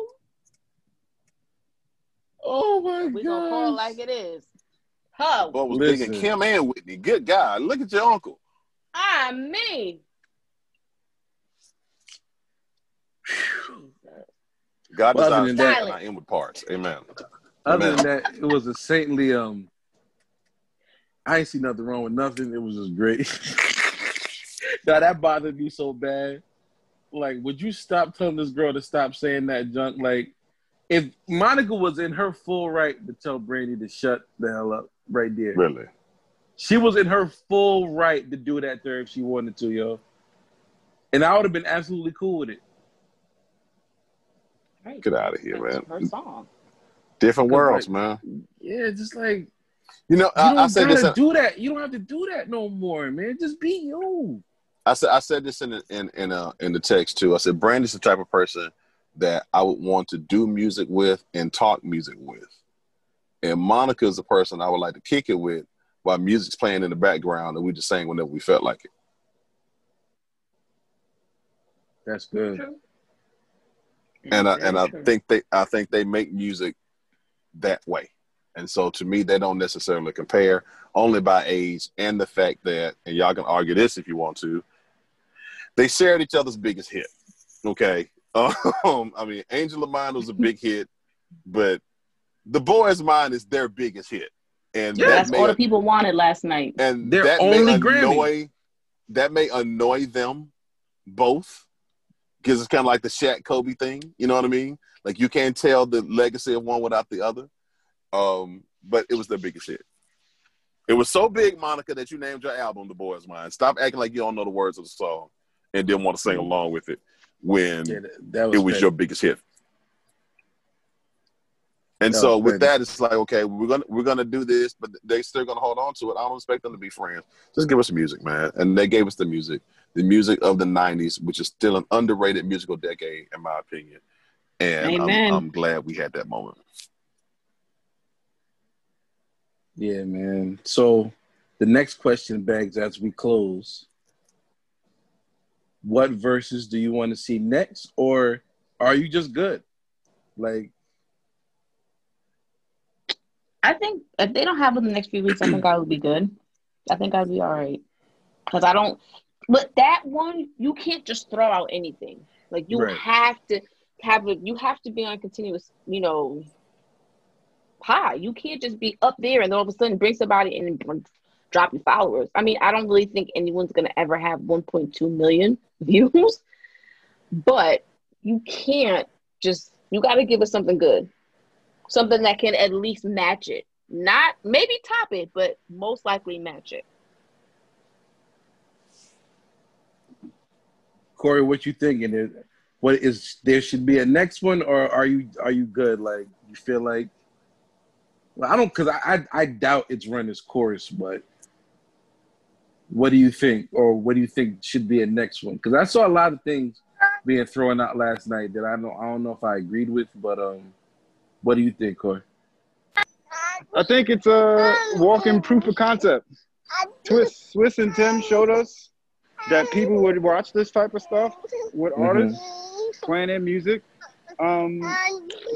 Oh my god. We gonna call it like it is. Hoe. Boy was Listen. digging Kim and Whitney. Good guy. Look at your uncle. Ah, I mean, God Well, than that- in our inward parts. Amen. Other Amen. than that, it was a saintly. Um, I ain't see nothing wrong with nothing. It was just great. now that bothered me so bad. Like, would you stop telling this girl to stop saying that junk? Like, if Monica was in her full right to tell Brandy to shut the hell up right there, Really. she was in her full right to do that there if she wanted to, yo. And I would have been absolutely cool with it. Right. Get out of here, man. Her song. Different Cause, worlds, like, man. Yeah, just like You know, you I, don't I said gotta this. do that. You don't have to do that no more, man. Just be you. I said I said this in the- in in uh, in the text too. I said Brandy's the type of person that I would want to do music with and talk music with, and Monica is the person I would like to kick it with while music's playing in the background and we just sang whenever we felt like it. That's good. And I Very and I think they I think they make music that way, and so to me they don't necessarily compare only by age and the fact that and y'all can argue this if you want to. They shared each other's biggest hit. Okay, um, I mean Angel of Mine was a big hit, but the Boy Is Mine is their biggest hit, and Yeah, that That's all the people wanted last night. and Their that only may Grammy. that may annoy them both because it's kind of like the Shaq Kobe thing. You know what I mean? Like you can't tell the legacy of one without the other. Um, but it was their biggest hit. It was so big, Monica, that you named your album "The Boy Is Mine." Stop acting like you don't know the words of the song and didn't want to sing along with it when Yeah, that, was it was your biggest hit. And That so with petty. that, it's like, okay, we're gonna we're gonna do this, but they still gonna hold on to it. I don't expect them to be friends. Just give us the music, man. And they gave us the music, the music of the '90s, which is still an underrated musical decade, in my opinion. And I'm, I'm glad we had that moment. Yeah, man. So the next question begs as we close. What Verzuz do you want to see next? Or are you just good? Like I think if they don't have it in the next few weeks, I think I would be good. I think I'd be all right. Because I don't, but that one, you can't just throw out anything. Like you Right. have to have a, you have to be on continuous, you know, high. You can't just be up there and all of a sudden bring somebody in and drop your followers. I mean, I don't really think anyone's going to ever have 1.2 million views, but you can't just, you got to give us something good something that can at least match it. Not maybe top it, but most likely match it. Corey, what you thinking? What is there should be a next one, or are you are you good? Like you feel like? Well, I don't because I, I I doubt it's run its course, but what do you think, or what do you think should be a next one? Because I saw a lot of things being thrown out last night that I don't I don't know if I agreed with, but um, what do you think, Corey? I think it's a walking proof of concept. Twist, Swizz and Tim showed us that people would watch this type of stuff with Mhm. artists playing their music. Um,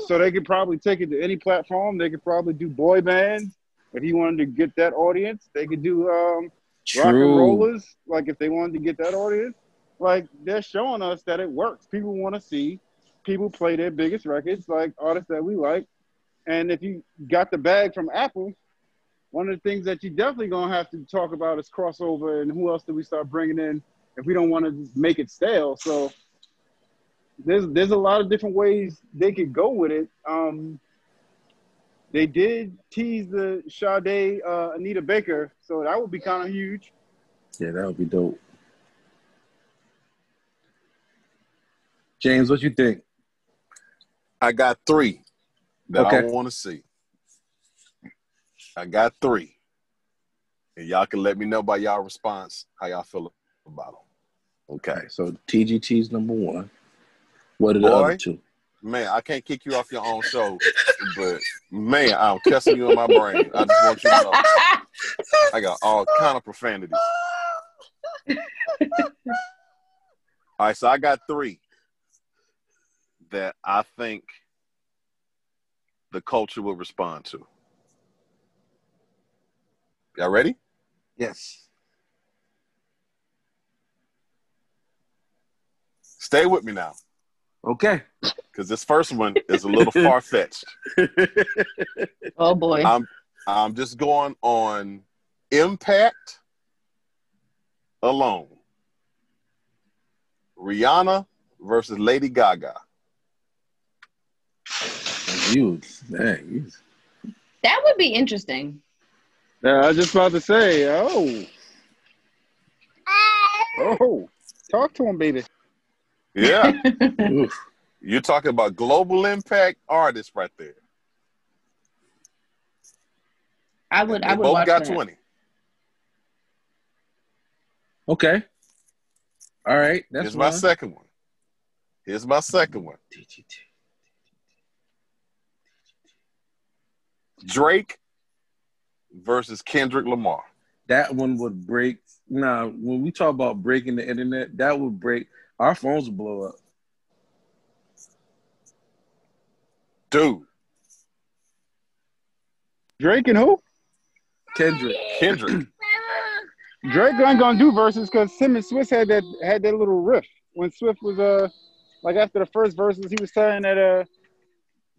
so they could probably take it to any platform. They could probably do boy bands if he wanted to get that audience. They could do um, rock and rollers, like if they wanted to get that audience. Like they're showing us that it works. People want to see people play their biggest records, like artists that we like. And if you got the bag from Apple, one of the things that you definitely gonna have to talk about is crossover and who else do we start bringing in if we don't want to make it stale. So there's there's a lot of different ways they could go with it. Um, they did tease the Sade uh, Anita Baker, so that would be kind of huge. Yeah, that would be dope. James, what you think? I got three that I want to see. I got three. And y'all can let me know by y'all response how y'all feel about them. Okay. Okay, so TGT's number one. What are the Boy. other two? Man, I can't kick you off your own show, but man, I'm cussing you in my brain. I just want you to know I got all kind of profanities. All right, so I got three that I think the culture will respond to. Y'all ready? Yes. Stay with me now, Okay. because this first one is a little far fetched. oh boy. I'm I'm just going on impact alone. Rihanna versus Lady Gaga. You, dang, you. that would be interesting. Yeah, I was just about to say, oh, oh, talk to him, baby. Yeah, you're talking about global impact artists right there. I would. They I would both got that. 20. Okay. All right. That's Here's my second one. Here's my second one. Drake versus Kendrick Lamar. That one would break. Nah, when we talk about breaking the internet, that would break. Our phones would blow up. Dude, Drake and who? Kendrick. Kendrick. Drake ain't gonna do Verzuz because Tim and Swizz had that had that little riff when Swizz was uh like after the first Verzuz he was saying that uh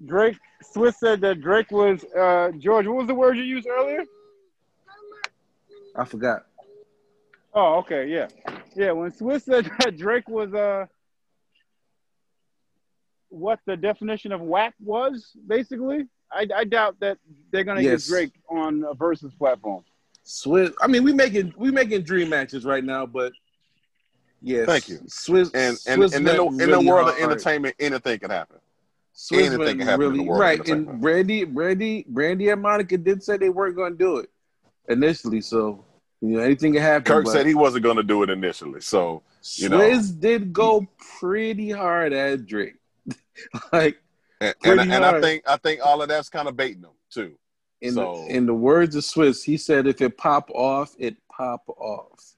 Drake Swizz said that Drake was uh George what was the word you used earlier? I forgot. Oh okay yeah yeah when Swizz said that Drake was uh what the definition of whack was basically I, I doubt that they're gonna Yes. get Drake on a Verzuz platform. Swizz. I mean, we making we making dream matches right now, but yes. Thank you. Swizz And and, Swizz and in, the, went in the really world of hard. entertainment, anything can happen. Swizz anything can happen in really the world right. And Brandy, Brandy, Brandy, and Monica did say they weren't going to do it initially. So you know, anything can happen. Kirk said he wasn't going to do it initially. So, you know. Swizz did go pretty hard at Drake. like and, and, and I think I think all of that's kind of baiting them too. in So- the, in the words of Swizz, he said, "If it pop off, it pop off."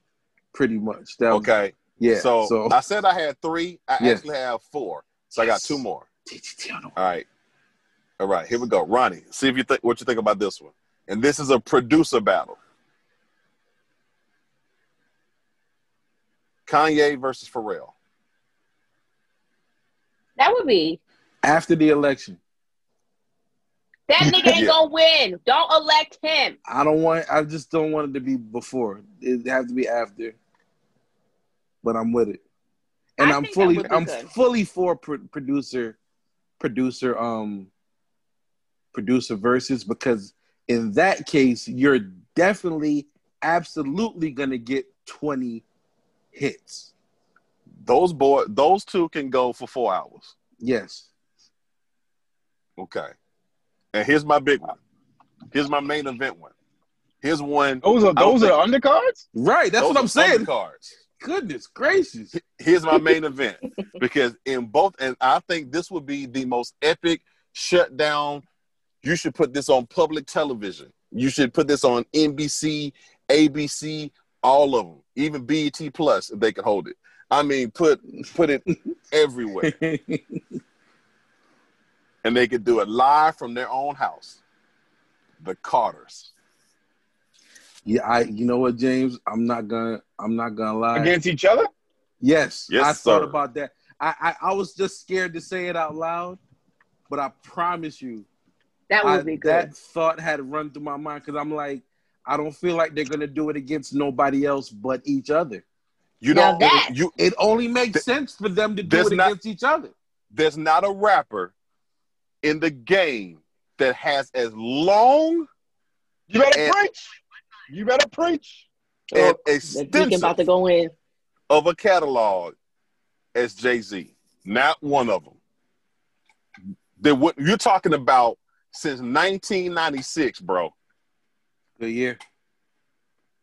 Pretty much. That was- Okay. yeah. So, So, I said I had three. I Yes. actually have four. So I got two more. All right. All right. Here we go. Ronnie, see if you think what you think about this one. And this is a producer battle. Kanye versus Pharrell. That would be. after the election, That nigga ain't Yeah. gonna win. Don't elect him. I don't want. I just don't want it to be before. It have to be after. But I'm with it, and I I'm fully. I'm good. fully for pro- producer, producer, um, producer versus because in that case you're definitely, absolutely gonna get 20 hits. Those boy, those two can go for four hours. Yes. Okay. And here's my big one. Here's my main event one. Here's one. Those are I don't those are undercards? Right. That's those what I'm saying. undercards. Goodness gracious. Here's my main event because in both, and I think this would be the most epic shutdown. You should put this on public television. You should put this on NBC, ABC, all of them, even BET Plus if they could hold it. I mean, put put it everywhere, and they could do it live from their own house. The Carters. Yeah, I. You know what, James? I'm not gonna. I'm not gonna lie. Against each other? Yes, Yes, I thought about that. I, I I was just scared to say it out loud, but I promise you, That I- would be good. that thought had run through my mind because I'm like, I don't feel like they're gonna do it against nobody else but each other. You Now know, that- you It only makes Th- sense for them to do it not- against each other. there's not a rapper in the game that has as long You better And- preach. You better preach. and oh, The deacon extensive about to go in. of a catalog as Jay Z. Not one of them. That what you're talking about since 1996, bro. Good year.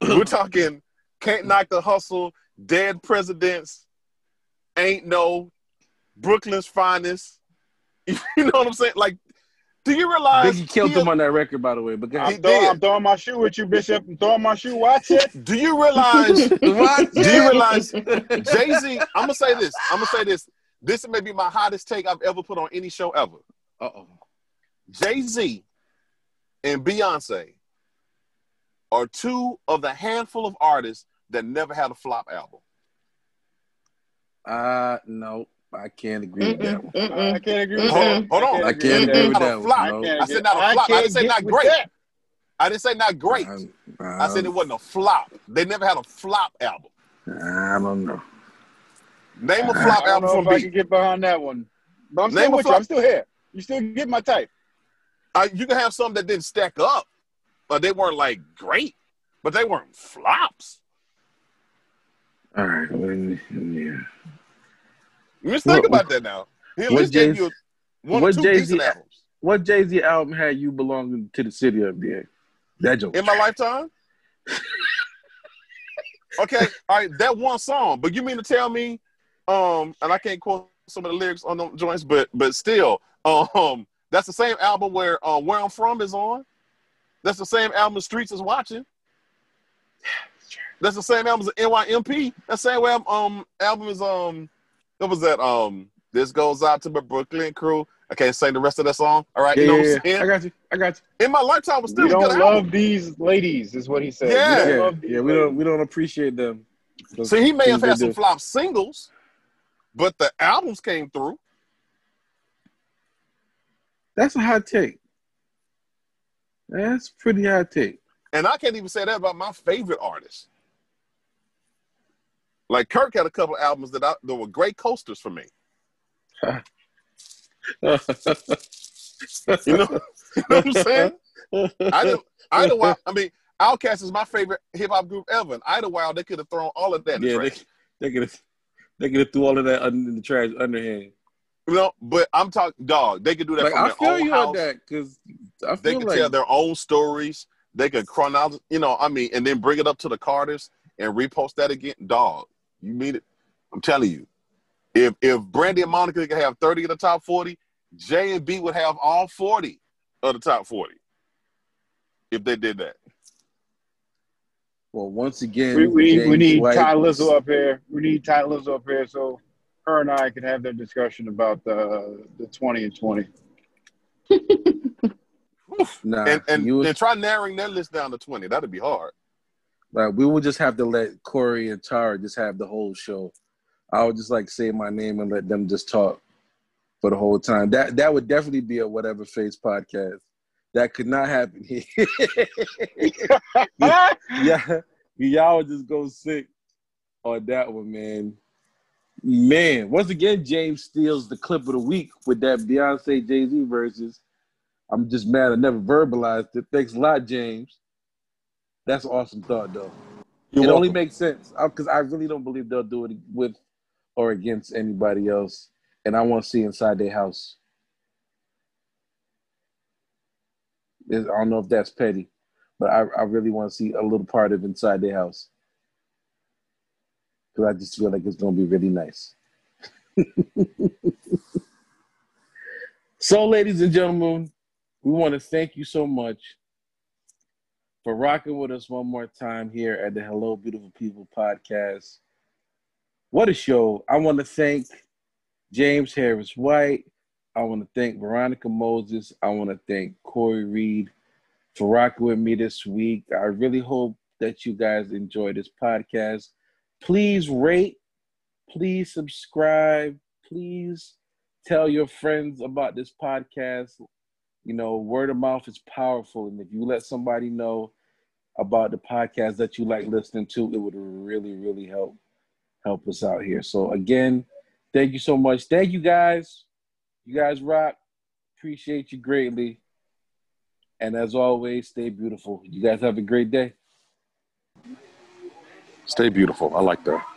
We're talking can't knock the hustle, dead presidents, ain't no Brooklyn's finest. You know what I'm saying? Like, do you realize? Biggie killed he- him on that record, by the way. But I'm, ahead. He throwing. I'm throwing my shoe with you, Bishop. I'm throwing my shoe. Watch it. Do you realize? What? do you realize Jay Z? I'm gonna say this. I'm gonna say this. This may be my hottest take I've ever put on any show ever. Uh oh. Jay Z and Beyonce are two of the handful of artists that never had a flop album. Uh no, I can't agree with that one. I can't agree with Hold that. on, hold on. I can't agree with that flop. I no. can't I said not a flop. I can't didn't say not great. I didn't say not great. I said it wasn't a flop. They never had a flop album. I don't know. Name a I flop don't album know from if I B. can get behind that one. But I'm still Name a with you. flop- I'm still here. You still get my type. Uh, you can have some that didn't stack up, but they weren't like great, but they weren't flops. All right. well, yeah. Just think What- about that now. He at what least gave Jay- you one or what two Jay-Z decent albums. What Jay Z album had you belonging to the city of the That joke. in my lifetime. okay, all right, that one song. But you mean to tell me, um, and I can't quote some of the lyrics on them joints, but but still, um, that's the same album where uh, Where I'm From is on. That's the same album Streets is watching. That's the same album as NYMP. That same way um album is um what was that um this goes out to my Brooklyn crew. I can't sing the rest of that song. All right, Yeah, you know what. I'm saying? I got you. I got you. In my lifetime was still We a good don't album. love these ladies, is what he said. Yeah. We don't Yeah, love these yeah. We don't. We don't appreciate them. So he may have had some do. flop singles, but the albums came through. That's a hot take. That's pretty hot take. And I can't even say that about my favorite artists. Like Kirk had a couple albums that, I, that were great coasters for me. You know, you know what I'm saying? I. Idlewild. I mean, Outkast is my favorite hip hop group ever. And Idlewild, they could have thrown all of that in the yeah, they, trash. they could have they could have threw all of that under in the trash underhand. You know, but I'm talking dog. They could do that Like from I their feel own you house. on that because They could like tell their own stories. They could chronology, you know, I mean, and then bring it up to the Carters and repost that again. Dog, you mean it? I'm telling you. If if Brandy and Monica could have 30 of the top 40, J and B would have all 40 of the top 40. If they did that. well once again We, we, we need White- Ty Lizzo up here. We need Ty Lizzo up here so her and I can have that discussion about the the 20 and 20. Nah, And and, you, and try narrowing that list down to 20. That'd be hard. Like, we will just have to let Corey and Tara just have the whole show. I would just like say my name and let them just talk for the whole time. That that would definitely be a whatever face podcast. That could not happen here. yeah, y'all would just go sick on that one, man. Man, once again, James steals the clip of the week with that Beyonce Jay Z Verzuz. I'm just mad I never verbalized it. Thanks a lot, James. That's an awesome thought, though. You're it only makes sense because I really don't believe they'll do it with or against anybody else, and I want to see inside their house. I don't know if that's petty, but I, I really want to see a little part of inside their house because I just feel like it's going to be really nice. so, ladies and gentlemen, we want to thank you so much for rocking with us one more time here at the Hello Beautiful People podcast. What a show. I want to thank James Harris White. I want to thank Veronica Moses. I want to thank Corey Reed for rocking with me this week. I really hope that you guys enjoy this podcast. Please rate, please subscribe, please tell your friends about this podcast. You know, word of mouth is powerful, and if you let somebody know about the podcast that you like listening to, it would really, really help help us out here. So again, thank you so much. Thank you guys. You guys rock. Appreciate you greatly. And as always, stay beautiful. You guys have a great day. Stay beautiful. I like that.